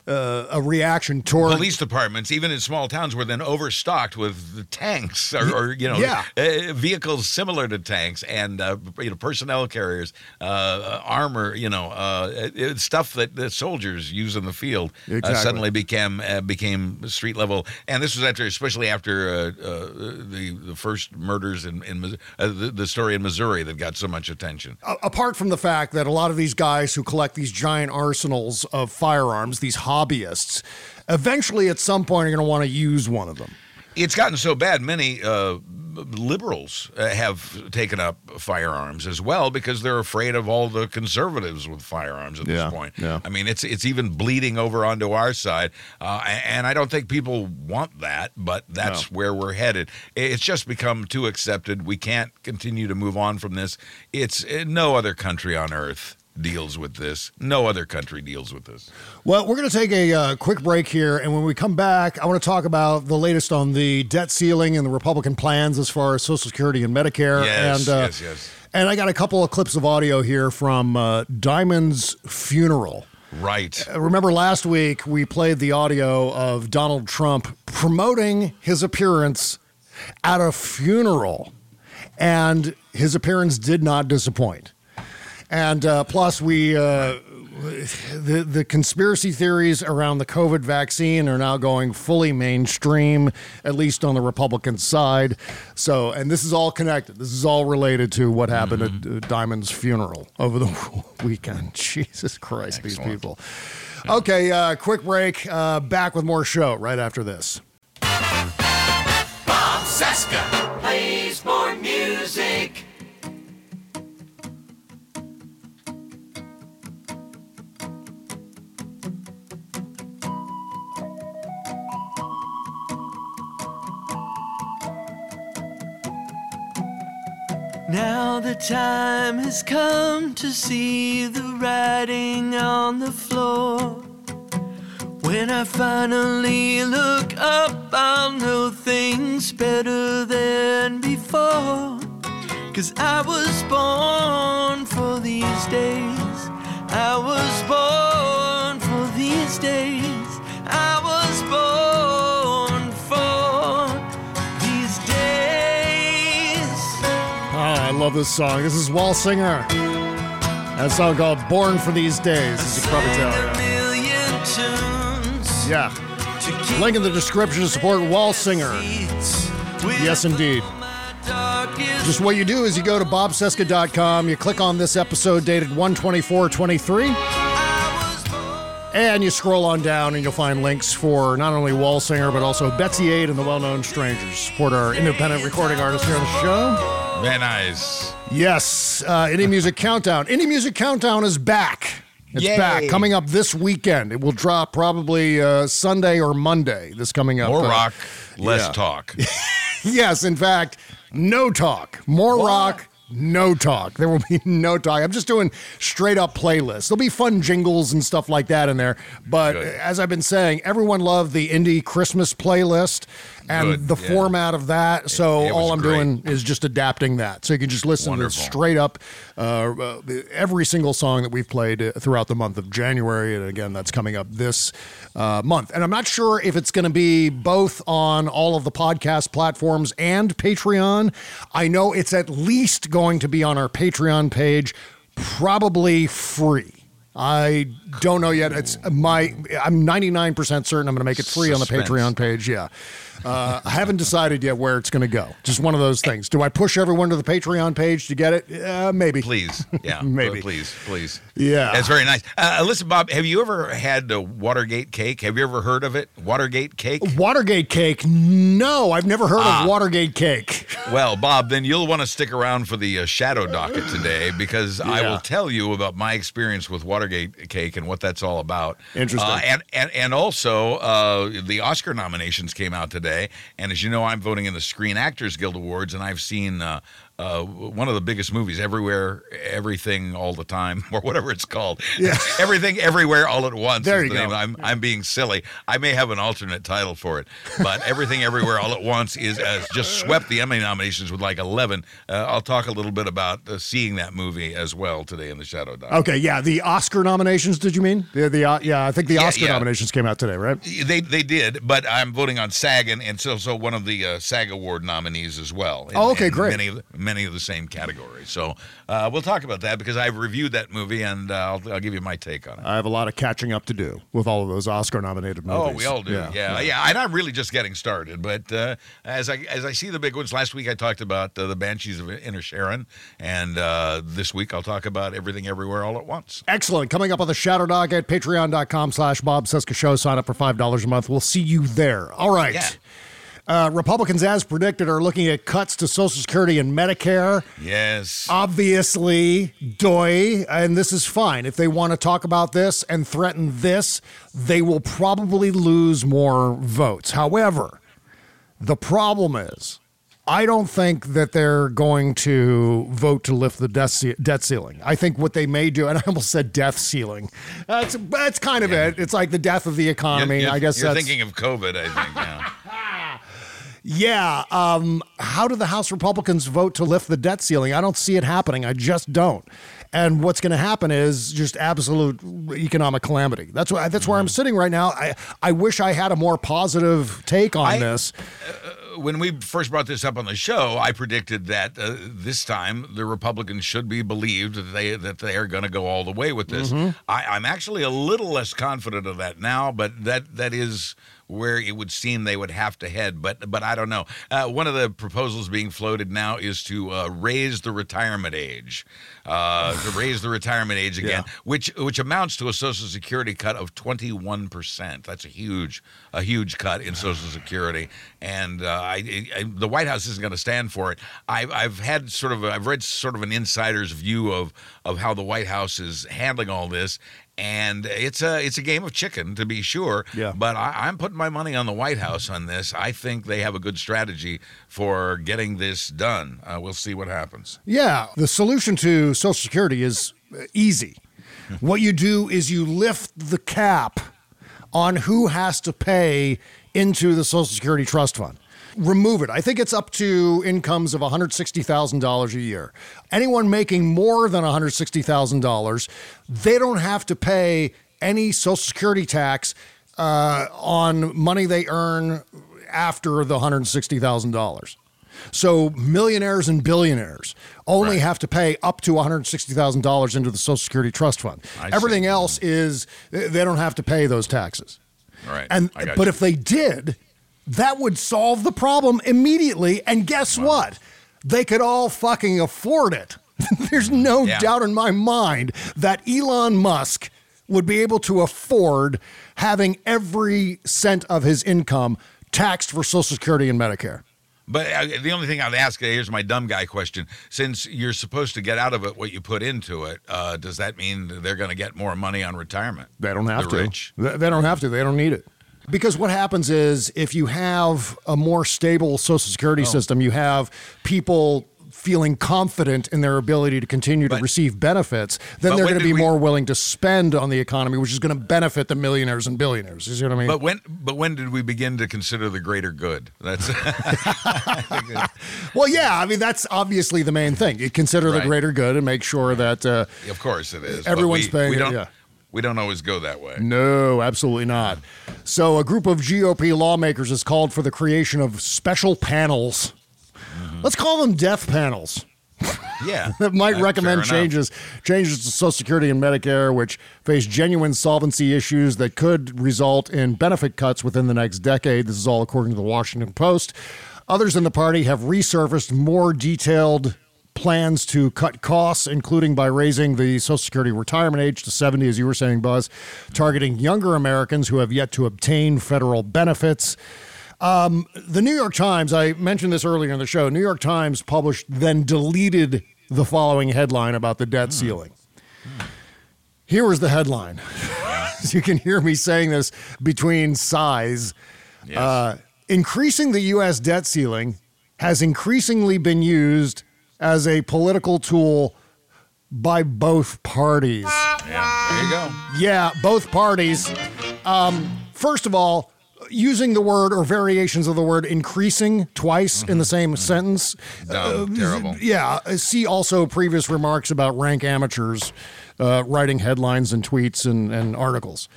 Uh, a reaction toward Police departments, even in small towns, were then overstocked with tanks or, or you know, Yeah. uh, vehicles similar to tanks and uh, you know personnel carriers, uh, armor, you know, uh, stuff that the soldiers use in the field. Uh, Exactly. suddenly became uh, became street level, and this was after, especially after uh, uh, the the first murders in in uh, the, the story in Missouri that got so much attention. Apart from the fact that a lot of these guys who collect these giant arsenals of firearms, these hobbyists, eventually at some point you're going to want to use one of them. it's gotten so bad. Many uh, liberals uh, have taken up firearms as well because they're afraid of all the conservatives with firearms at Yeah, this point. yeah. I mean, it's it's even bleeding over onto our side, uh, and I don't think people want that, but that's where we're headed. It's just become too accepted. We can't continue to move on from this. It's uh, no other country on earth deals with this. No other country deals with this. Well, we're going to take a uh, quick break here. And when we come back, I want to talk about the latest on the debt ceiling and the Republican plans as far as Social Security and Medicare. Yes, and, uh, yes, yes. And I got a couple of clips of audio here from uh, Diamond's funeral. Right. Uh, Remember last week we played the audio of Donald Trump promoting his appearance at a funeral, and his appearance did not disappoint. And uh, plus, we uh, the the conspiracy theories around the COVID vaccine are now going fully mainstream, at least on the Republican side. So, and this is all connected. This is all related to what happened at uh, Diamond's funeral over the weekend. Jesus Christ, these people. Okay, uh, quick break. Uh, back with more show right after this. Bob Cesca Now the time has come to see the writing on the floor. When I finally look up, I'll know things better than before. Cause I was born for these days. I was born for these days. I was born love this song. This is Wahlsinger. That song called "Born for These Days." As you can probably tell. A Yeah. Link in the description to support Wahlsinger. Yes, indeed. Just what you do is you go to bobcesca.com, you click on this episode dated 12423, and you scroll on down and you'll find links for not only Wahlsinger, but also Betsy Ade and the Well Known Strangers. Support our independent recording artists here on the show. Very nice. Yes, uh, Indie Music Countdown. Indie Music Countdown is back. It's Yay. back coming up this weekend. It will drop probably uh, Sunday or Monday. This coming up. More uh, rock, less yeah. talk. Yes, in fact, no talk. More rock, no talk. There will be no talk. I'm just doing straight up playlists. There'll be fun jingles and stuff like that in there. But Good. as I've been saying, everyone loved the indie Christmas playlist and Good, the yeah. format of that. So it was all I'm great. doing is just adapting that. So you can just listen Wonderful. to straight up uh, uh, every single song that we've played uh, throughout the month of January. And again, that's coming up this uh, month. And I'm not sure if it's going to be both on all of the podcast platforms and Patreon. I know it's at least going to be on our Patreon page, probably free. I don't know yet. It's my. I'm 99% certain I'm going to make it free on the Patreon page. Yeah, uh, I haven't decided yet where it's going to go. Just one of those things. Do I push everyone to the Patreon page to get it? Uh, maybe. Please. Yeah. Maybe. Please, please. Yeah. That's very nice. Uh, listen, Bob, have you ever had the Watergate cake? Have you ever heard of it? Watergate cake? Watergate cake? No, I've never heard Ah. of Watergate cake. Well, Bob, then you'll want to stick around for the uh, shadow docket today because I will tell you about my experience with Watergate cake and what that's all about. Interesting. Uh, and, and and also uh, the Oscar nominations came out today, and as you know, I'm voting in the Screen Actors Guild Awards, and I've seen. Uh, uh, one of the biggest movies, everywhere, everything, all the time, or whatever it's called. Yeah. everything, everywhere, all at once. There is you the name. go. I'm I'm being silly. I may have an alternate title for it, but everything, everywhere, all at once is uh, just swept the Emmy nominations with like 11. Uh, I'll talk a little bit about uh, seeing that movie as well today in the Shadow Doc. Okay, yeah, the Oscar nominations. Did you mean? The, the uh, yeah, I think the Oscar yeah. nominations came out today, right? They they did, but I'm voting on SAG and, and so so one of the uh, SAG award nominees as well. in- Oh, okay, great. Many of the, many of the same categories. So uh, we'll talk about that because I've reviewed that movie and uh, I'll, I'll give you my take on it. I have a lot of catching up to do with all of those Oscar nominated movies. Oh, we all do. Yeah, yeah. And I'm really just getting started. But uh, as I as I see the big ones, last week I talked about uh, the Banshees of Inisherin, and uh, this week I'll talk about Everything Everywhere All at Once. Excellent. Coming up on the Shadow Docket patreon.com slash Bob Cesca Show. Sign up for $5 a month. We'll see you there. All right. Yeah. Uh, Republicans, as predicted, are looking at cuts to Social Security and Medicare. Yes. Obviously, doy, and this is fine. If they want to talk about this and threaten this, they will probably lose more votes. However, the problem is, I don't think that they're going to vote to lift the debt, ce- debt ceiling. I think what they may do, and I almost said death ceiling. That's that's kind of it. It's like the death of the economy. You're- I guess you're that's thinking of COVID. I think. Yeah. yeah. Um, how do the House Republicans vote to lift the debt ceiling? I don't see it happening. I just don't. And what's going to happen is just absolute economic calamity. That's why. That's where I'm sitting right now. I I wish I had a more positive take on I- this. when we first brought this up on the show, I predicted that uh, this time the Republicans should be believed that they that they are going to go all the way with this. Mhm. I, I'm actually a little less confident of that now, but that that is where it would seem they would have to head. But but I don't know. Uh, one of the proposals being floated now is to uh, raise the retirement age, uh, to raise the retirement age again, Yeah. which which amounts to a Social Security cut of 21 percent. That's a huge a huge cut in Social Security, and uh, I, I, the White House isn't going to stand for it. I've I've had sort of a, I've read sort of an insider's view of of how the White House is handling all this. And it's a it's a game of chicken to be sure. Yeah. But I, I'm putting my money on the White House on this. I think they have a good strategy for getting this done. Uh, we'll see what happens. Yeah, the solution to Social Security is easy. what you do is you lift the cap on who has to pay into the Social Security Trust Fund. Remove it. I think it's up to incomes of $160,000 a year. Anyone making more than $160,000, they don't have to pay any Social Security tax uh, on money they earn after the $160,000. So millionaires and billionaires only have to pay up to $160,000 into the Social Security Trust Fund. I Everything see. else is they don't have to pay those taxes. All right. And but you. if they did, that would solve the problem immediately. And guess what? They could all fucking afford it. There's no Yeah. doubt in my mind that Elon Musk would be able to afford having every cent of his income taxed for Social Security and Medicare. But uh, the only thing I'd ask, here's my dumb guy question: Since you're supposed to get out of it what you put into it, uh, does that mean they're going to get more money on retirement? They don't have The to. rich? They don't have to. They don't need it. Because what happens is if you have a more stable Social Security Oh. system, you have people feeling confident in their ability to continue to receive benefits, then they're going to be we- more willing to spend on the economy, which is going to benefit the millionaires and billionaires. You see what I mean? But when, but when did we begin to consider the greater good? That's well, yeah, I mean that's obviously the main thing. You consider the greater good and make sure that uh, of course it is. Everyone's we, paying We don't. yeah. We don't always go that way. No, absolutely not. So, a group of GOP lawmakers has called for the creation of special panels. Mm-hmm. Let's call them death panels. Yeah, that might Uh, recommend changes changes to Social Security and Medicare, which face genuine solvency issues that could result in benefit cuts within the next decade. This is all according to the Washington Post. Others in the party have resurfaced more detailed plans to cut costs, including by raising the Social Security retirement age to 70, as you were saying, Buzz, targeting younger Americans who have yet to obtain federal benefits. Um, the New York Times, I mentioned this earlier in the show, New York Times published, then deleted the following headline about the debt ceiling. Here was the headline. you can hear me saying this between sighs. Uh, increasing the U.S. debt ceiling has increasingly been used as a political tool by both parties. Yeah, there you go. Yeah, both parties. Um, first of all, using the word or variations of the word increasing twice in the same sentence. Dumb, terrible. Yeah. uh, See also previous remarks about rank amateurs uh, writing headlines and tweets and, and articles.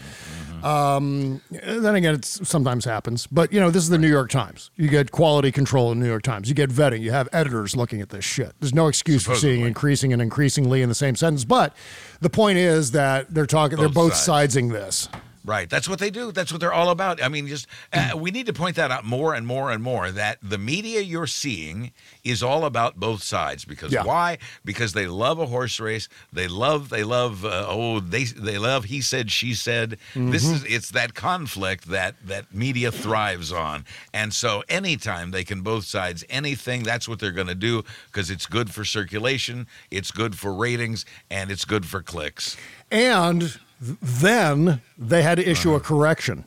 Um, then again, it sometimes happens, but you know, this is the New York Times. You get quality control in the New York Times. You get vetting. You have editors looking at this shit. There's no excuse for seeing increasing and increasingly in the same sentence. But the point is that they're talking. they're Both both sides. sidesing this. Right. That's what they do. That's what they're all about. I mean, just uh, we need to point that out more and more and more that the media you're seeing is all about both sides because Yeah. why? Because they love a horse race. They love they love uh, oh they they love he said she said. This Mm-hmm. is it's that conflict that that media thrives on. And so anytime they can both sides anything that's what they're going to do because it's good for circulation, it's good for ratings and it's good for clicks. And then they had to issue a uh-huh. correction.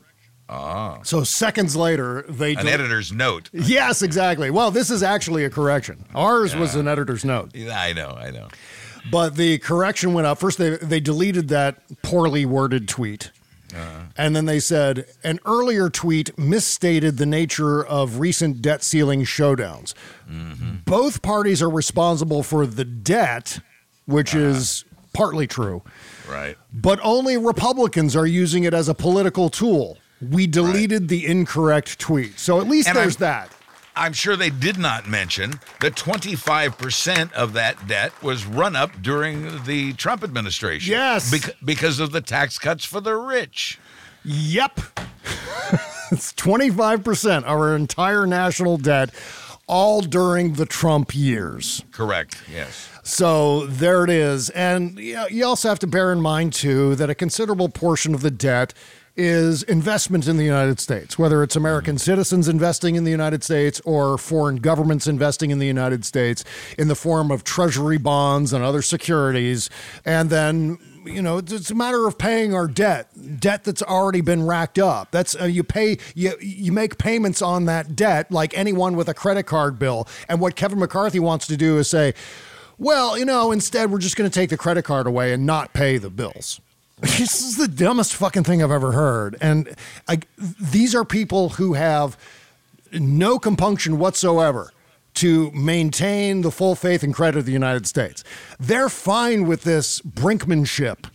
Ah. So seconds later, they An editor's note. Yes, exactly. Well, this is actually a correction. Ours was an editor's note. Yeah, I know, I know. But the correction went up. First, they, they deleted that poorly worded tweet. Uh-huh. And then they said an earlier tweet misstated the nature of recent debt ceiling showdowns. Mm-hmm. Both parties are responsible for the debt, which uh-huh. is partly true, Right. but only Republicans are using it as a political tool. We deleted the incorrect tweet. So at least And there's I'm- that. I'm sure they did not mention that 25% of that debt was run up during the Trump administration. Yes. Bec- because of the tax cuts for the rich. Yep. it's 25% of our entire national debt, all during the Trump years. Correct. Yes. So there it is. And you, also have to bear in mind, too, that a considerable portion of the debt is investment in the United States, whether it's American citizens investing in the United States or foreign governments investing in the United States in the form of treasury bonds and other securities. And then you know it's- it's a matter of paying our debt debt that's already been racked up that's uh, you pay you you make payments on that debt like anyone with a credit card bill and what Kevin McCarthy wants to do is say well you know instead we're just going to take the credit card away and not pay the bills this is the dumbest fucking thing I've ever heard and I, these are people who have no compunction whatsoever to maintain the full faith and credit of the United States. They're fine with this brinkmanship.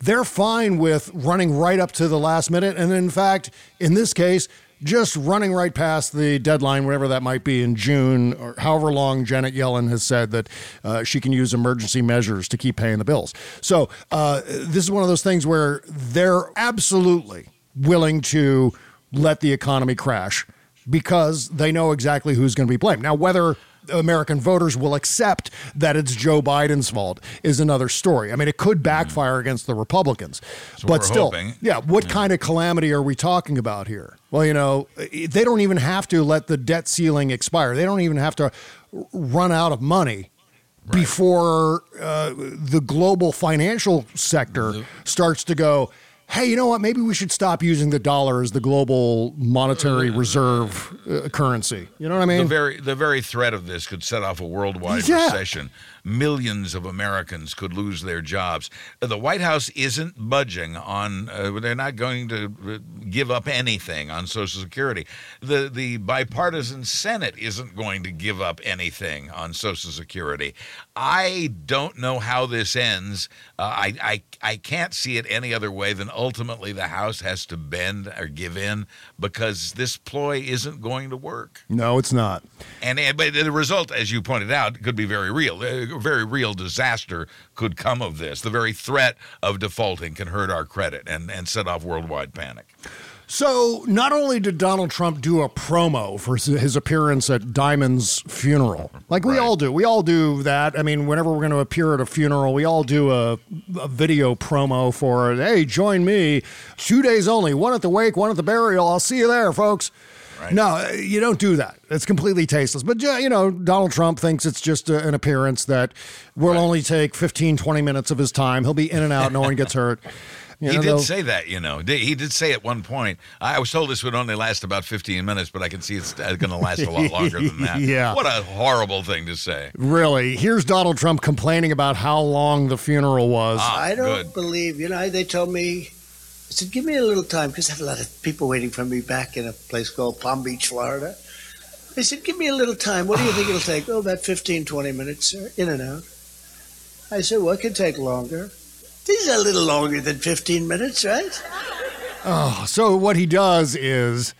They're fine with running right up to the last minute. And in fact, in this case, just running right past the deadline, whatever that might be in June or however long Janet Yellen has said that uh, she can use emergency measures to keep paying the bills. So uh, this is one of those things where they're absolutely willing to let the economy crash because they know exactly who's going to be blamed. Now, whether American voters will accept that it's Joe Biden's fault is another story. I mean, it could backfire against the Republicans, So but still, hoping. yeah. What kind of calamity are we talking about here? Well, you know, they don't even have to let the debt ceiling expire. They don't even have to run out of money before uh, the global financial sector starts to go. Hey, you know what? Maybe we should stop using the dollar as the global monetary reserve uh, currency. You know what I mean? the very the very threat of this could set off a worldwide Yeah. recession. Millions of Americans could lose their jobs. The White House isn't budging on. Uh, they're not going to uh, give up anything on Social Security. The the bipartisan Senate isn't going to give up anything on Social Security. I don't know how this ends. Uh, I, I I can't see it any other way than ultimately the House has to bend or give in because this ploy isn't going to work. no, it's not. And, and but the result, as you pointed out, could be very real. A very real disaster could come of this. The very threat of defaulting can hurt our credit and, and set off worldwide panic. So, not only did Donald Trump do a promo for his appearance at Diamond's funeral, like we Right. all do, we all do that. I mean, whenever we're going to appear at a funeral, we all do a, a video promo for, hey, join me, two days only, one at the wake, one at the burial. I'll see you there, folks. Right. No, you don't do that. It's completely tasteless. But, you know, Donald Trump thinks it's just a, an appearance that will only take 15, 20 minutes of his time. He'll be in and out. No one gets hurt. You he know, did they'll- say that, you know. He did say at one point. I was told this would only last about 15 minutes, but I can see it's going to last a lot longer than that. Yeah. What a horrible thing to say. Really? Here's Donald Trump complaining about how long the funeral was. Ah, I don't good. believe, you know, they told me, I said, give me a little time because I have a lot of people waiting for me back in a place called Palm Beach, Florida. They said, give me a little time. What do you think it'll take? Oh, about 15, 20 minutes, sir, in and out. I said, well, it could take longer. These are a little longer than 15 minutes, right? Oh, so what he does is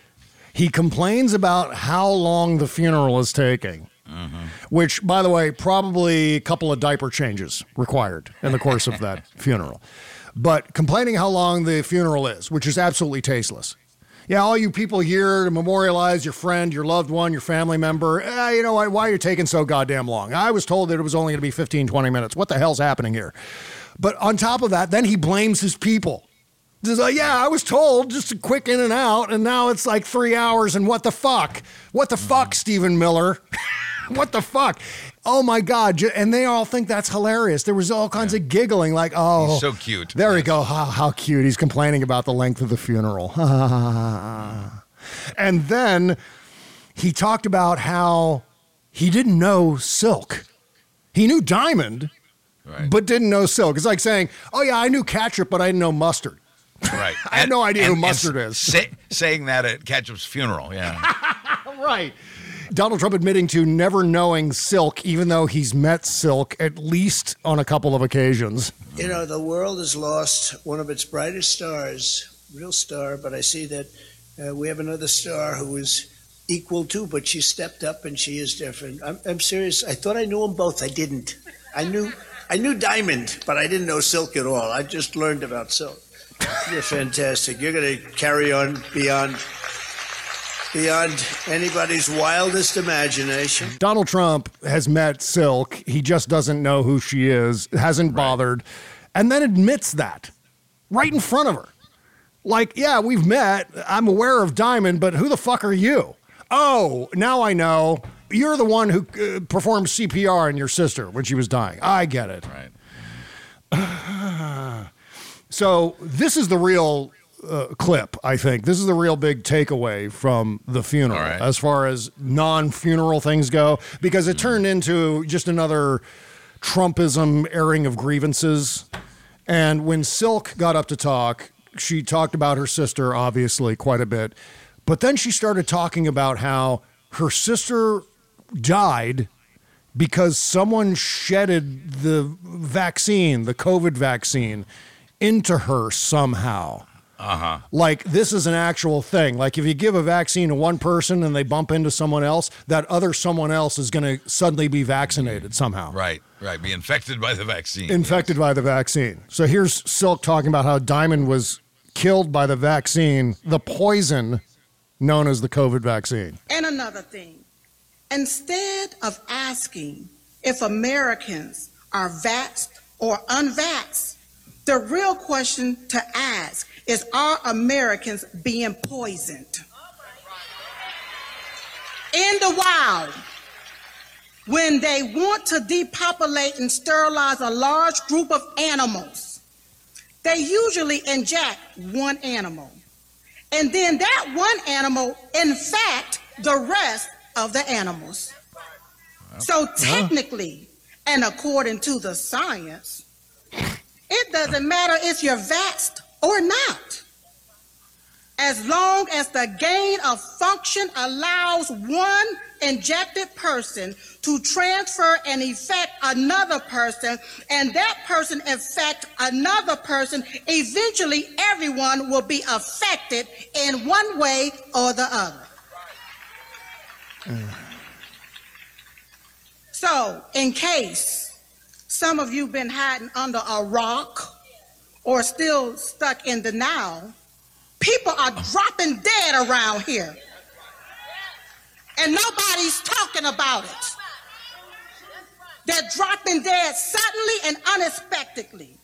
he complains about how long the funeral is taking. Which, by the way, probably a couple of diaper changes required in the course of that funeral. but complaining how long the funeral is, which is absolutely tasteless. Yeah, all you people here to memorialize your friend, your loved one, your family member. Eh, you know what? Why are you taking so goddamn long? I was told that it was only going to be 15, 20 minutes. What the hell's happening here? But on top of that, then he blames his people. He's like, yeah, I was told just a quick in and out, and now it's like three hours, and what the fuck? What the fuck, Stephen Miller? what the fuck? Oh my God. And they all think that's hilarious. There was all kinds of giggling, like, oh. He's so cute. There we go. How, how cute. He's complaining about the length of the funeral. and then he talked about how he didn't know Silk. He knew Diamond, but didn't know Silk. It's like saying, oh, yeah, I knew Ketchup, but I didn't know Mustard. Right. I had no idea who Mustard is. say- saying that at Ketchup's funeral. Yeah. right. Donald Trump admitting to never knowing Silk, even though he's met Silk at least on a couple of occasions. You know, the world has lost one of its brightest stars, real star, but I see that uh, we have another star who is equal to, but she stepped up and she is different. I'm, I'm serious. I thought I knew them both. I didn't. I knew I knew Diamond, but I didn't know Silk at all. I just learned about Silk. You're fantastic. You're going to carry on beyond beyond anybody's wildest imagination. Donald Trump has met Silk. He just doesn't know who she is, hasn't bothered, and then admits that right in front of her. Like, yeah, we've met. I'm aware of Diamond, but who the fuck are you? Oh, now I know. You're the one who uh, performed CPR on your sister when she was dying. I get it. Right. So this is the real uh, clip. I think this is the real big takeaway from the funeral, right. as far as non-funeral things go, because it turned into just another Trumpism airing of grievances. And when Silk got up to talk, she talked about her sister, obviously, quite a bit. But then she started talking about how her sister died because someone shedded the vaccine, the COVID vaccine, into her somehow. Uh huh. Like this is an actual thing. Like if you give a vaccine to one person and they bump into someone else, that other someone else is going to suddenly be vaccinated somehow. Right. Right. Be infected by the vaccine. Infected by the vaccine. So here's Silk talking about how Diamond was killed by the vaccine, the poison known as the COVID vaccine. And another thing, instead of asking if Americans are vaxxed or unvaxxed, the real question to ask is are Americans being poisoned? In the wild, when they want to depopulate and sterilize a large group of animals, they usually inject one animal. And then that one animal infect the rest of the animals. So uh-huh. technically, and according to the science, it doesn't matter if you're vaxxed or not. As long as the gain of function allows one injected person to transfer and infect another person, and that person infect another person, eventually everyone will be affected in one way or the other. So, in case some of you been hiding under a rock or still stuck in denial, people are dropping dead around here. And nobody's talking about it. They're dropping dead suddenly and unexpectedly.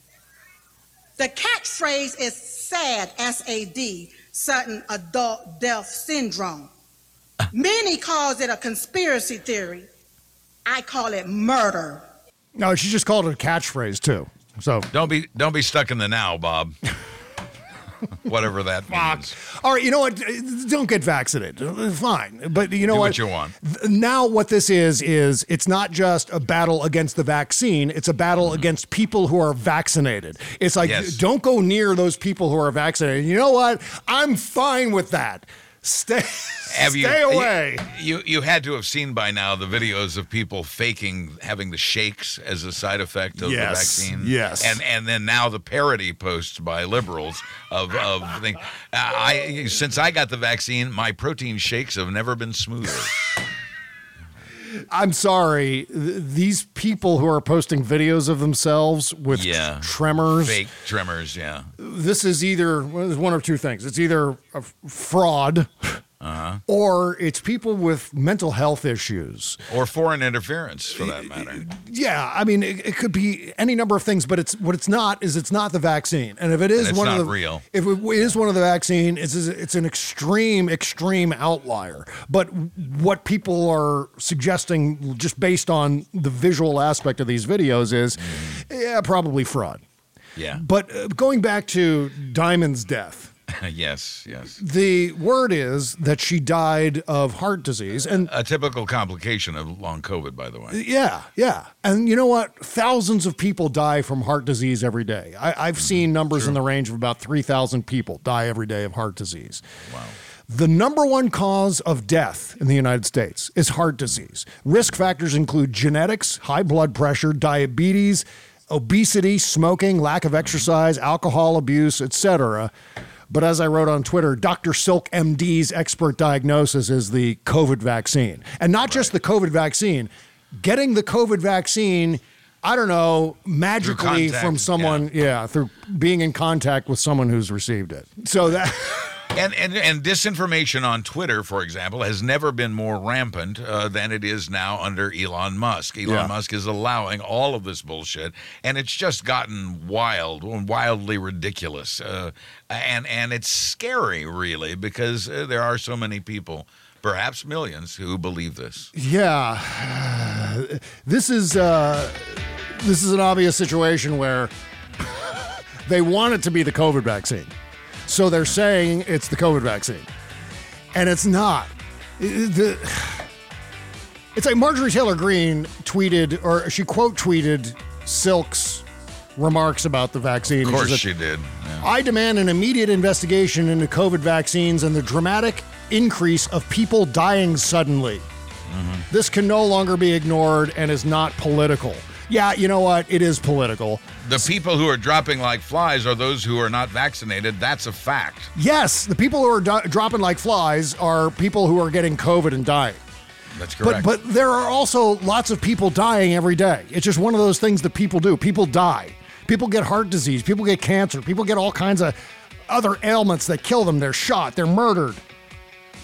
The catchphrase is SAD, S A D, sudden adult death syndrome. Many calls it a conspiracy theory. I call it murder. No, she just called it a catchphrase too. So don't be don't be stuck in the now, Bob. Whatever that means. All right, you know what? Don't get vaccinated. Fine, but you know Do what? what you want. Now, what this is is it's not just a battle against the vaccine; it's a battle against people who are vaccinated. It's like Mm-hmm. Yes. don't go near those people who are vaccinated. You know what? I'm fine with that. Stay, Have you, stay away. You you had to have seen by now the videos of people faking having the shakes as a side effect of Yes, the vaccine. yes. and and then now the parody posts by liberals of of thing. Uh, I since I got the vaccine, my protein shakes have never been smoother. I'm sorry. th- These people who are posting videos of themselves with Yeah. tremors, Fake tremors, yeah. this is either well, there's one or two things. It's either a f- fraud Uh-huh. or it's people with mental health issues. Or foreign interference, for that matter. Yeah, I mean, it, it could be any number of things, but it's what it's not is it's not the vaccine. And if it is one of the real. if it is one of the vaccine, it's it's an extreme extreme outlier. But what people are suggesting, just based on the visual aspect of these videos, is yeah, probably fraud. Yeah. But uh, going back to Diamond's death. yes, yes. The word is that she died of heart disease, and A typical complication of long COVID, by the way. yeah, yeah. And you know what? Thousands of people die from heart disease every day. I, I've mm-hmm. seen numbers in the range of about 3,000 people die every day of heart disease. Wow. The number one cause of death in the United States is heart disease. Risk factors include genetics, high blood pressure, diabetes, obesity, smoking, lack of mm-hmm. exercise, alcohol abuse, etc. But as I wrote on Twitter, Dr. Silk MD's expert diagnosis is the COVID vaccine. And not just the COVID vaccine, getting the COVID vaccine, I don't know, magically contact, from someone, yeah. through being in contact with someone who's received it. So that. And, and and disinformation on Twitter, for example, has never been more rampant uh, than it is now under Elon Musk. Elon Yeah. Musk is allowing all of this bullshit, and it's just gotten wild, wildly ridiculous, uh, and and it's scary, really, because uh, there are so many people, perhaps millions, who believe this. Yeah, this is uh, this is an obvious situation where they want it to be the COVID vaccine, so they're saying it's the COVID vaccine, and it's not. The- it's like Marjorie Taylor Greene tweeted, or she quote tweeted Silk's remarks about the vaccine. Of course, said, she did. Yeah. I demand an immediate investigation into COVID vaccines and the dramatic increase of people dying suddenly. Mm-hmm. This can no longer be ignored and is not political. Yeah, you know what? It is political. The people who are dropping like flies are those who are not vaccinated. That's a fact. Yes, the people who are do- dropping like flies are people who are getting COVID and dying. That's But correct. but there are also lots of people dying every day. It's just one of those things that people do. People die. People get heart disease. People get cancer. People get all kinds of other ailments that kill them. They're shot. They're murdered.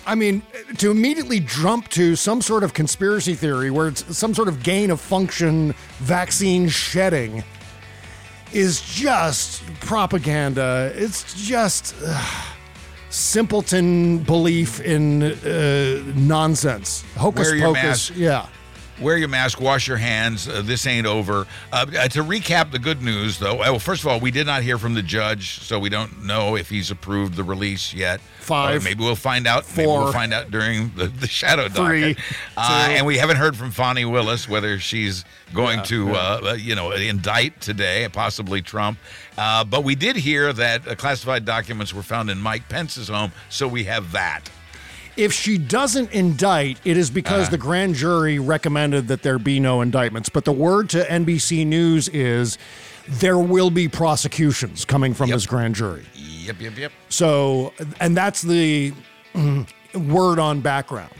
I mean, to immediately jump to some sort of conspiracy theory where it's some sort of gain of function vaccine shedding is just propaganda. It's just ugh, simpleton belief in uh, nonsense. Hocus Wear pocus. Yeah. Wear your mask, wash your hands. Uh, this ain't over. Uh, uh, to recap the good news, though, uh, well, first of all, we did not hear from the judge, so we don't know if he's approved the release yet. Five. Uh, maybe we'll find out. Maybe Four. we'll find out during the, the shadow Three. docket. Uh, and we haven't heard from Fani Willis whether she's going Yeah, to, yeah. Uh, uh, you know, indict today, possibly Trump. Uh, but we did hear that uh, classified documents were found in Mike Pence's home, so we have that. If she doesn't indict, it is because Uh-huh. the grand jury recommended that there be no indictments. But the word to NBC News is there will be prosecutions coming from this grand jury. Yep, yep, yep. So, and that's the mm, word on background.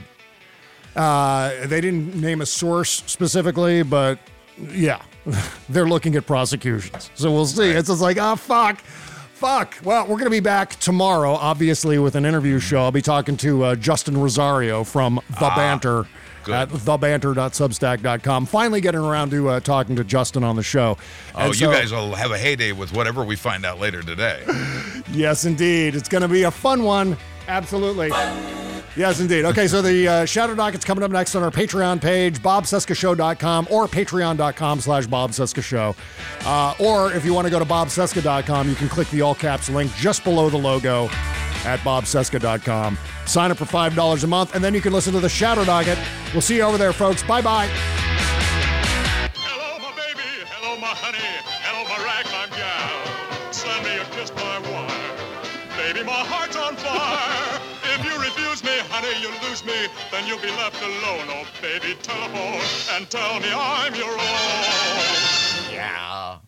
Uh, they didn't name a source specifically, but yeah, they're looking at prosecutions. So we'll see. It's just like, oh, fuck. Fuck. Well, we're going to be back tomorrow, obviously, with an interview show. I'll be talking to uh, Justin Rosario from The Ah, Banter good. at thebanter.substack.com. Finally getting around to uh, talking to Justin on the show. Oh, And you guys will have a heyday with whatever we find out later today. Yes, indeed. It's going to be a fun one. Absolutely. Yes, indeed. Okay, so the uh, Shadow Docket's coming up next on our Patreon page, bobcescashow.com or patreon.com slash bobcescashow. Uh, or if you want to go to bobcesca.com, you can click the all caps link just below the logo at bobcesca.com. Sign up for $5 a month, and then you can listen to the Shadow Docket. We'll see you over there, folks. Bye bye. Hello, my baby. Hello, my honey. Hello, my ragtime gal. Send me a kiss by wire. Baby, my heart's on fire you lose me, then you'll be left alone. Oh, baby, telephone and tell me I'm your own. Yeah.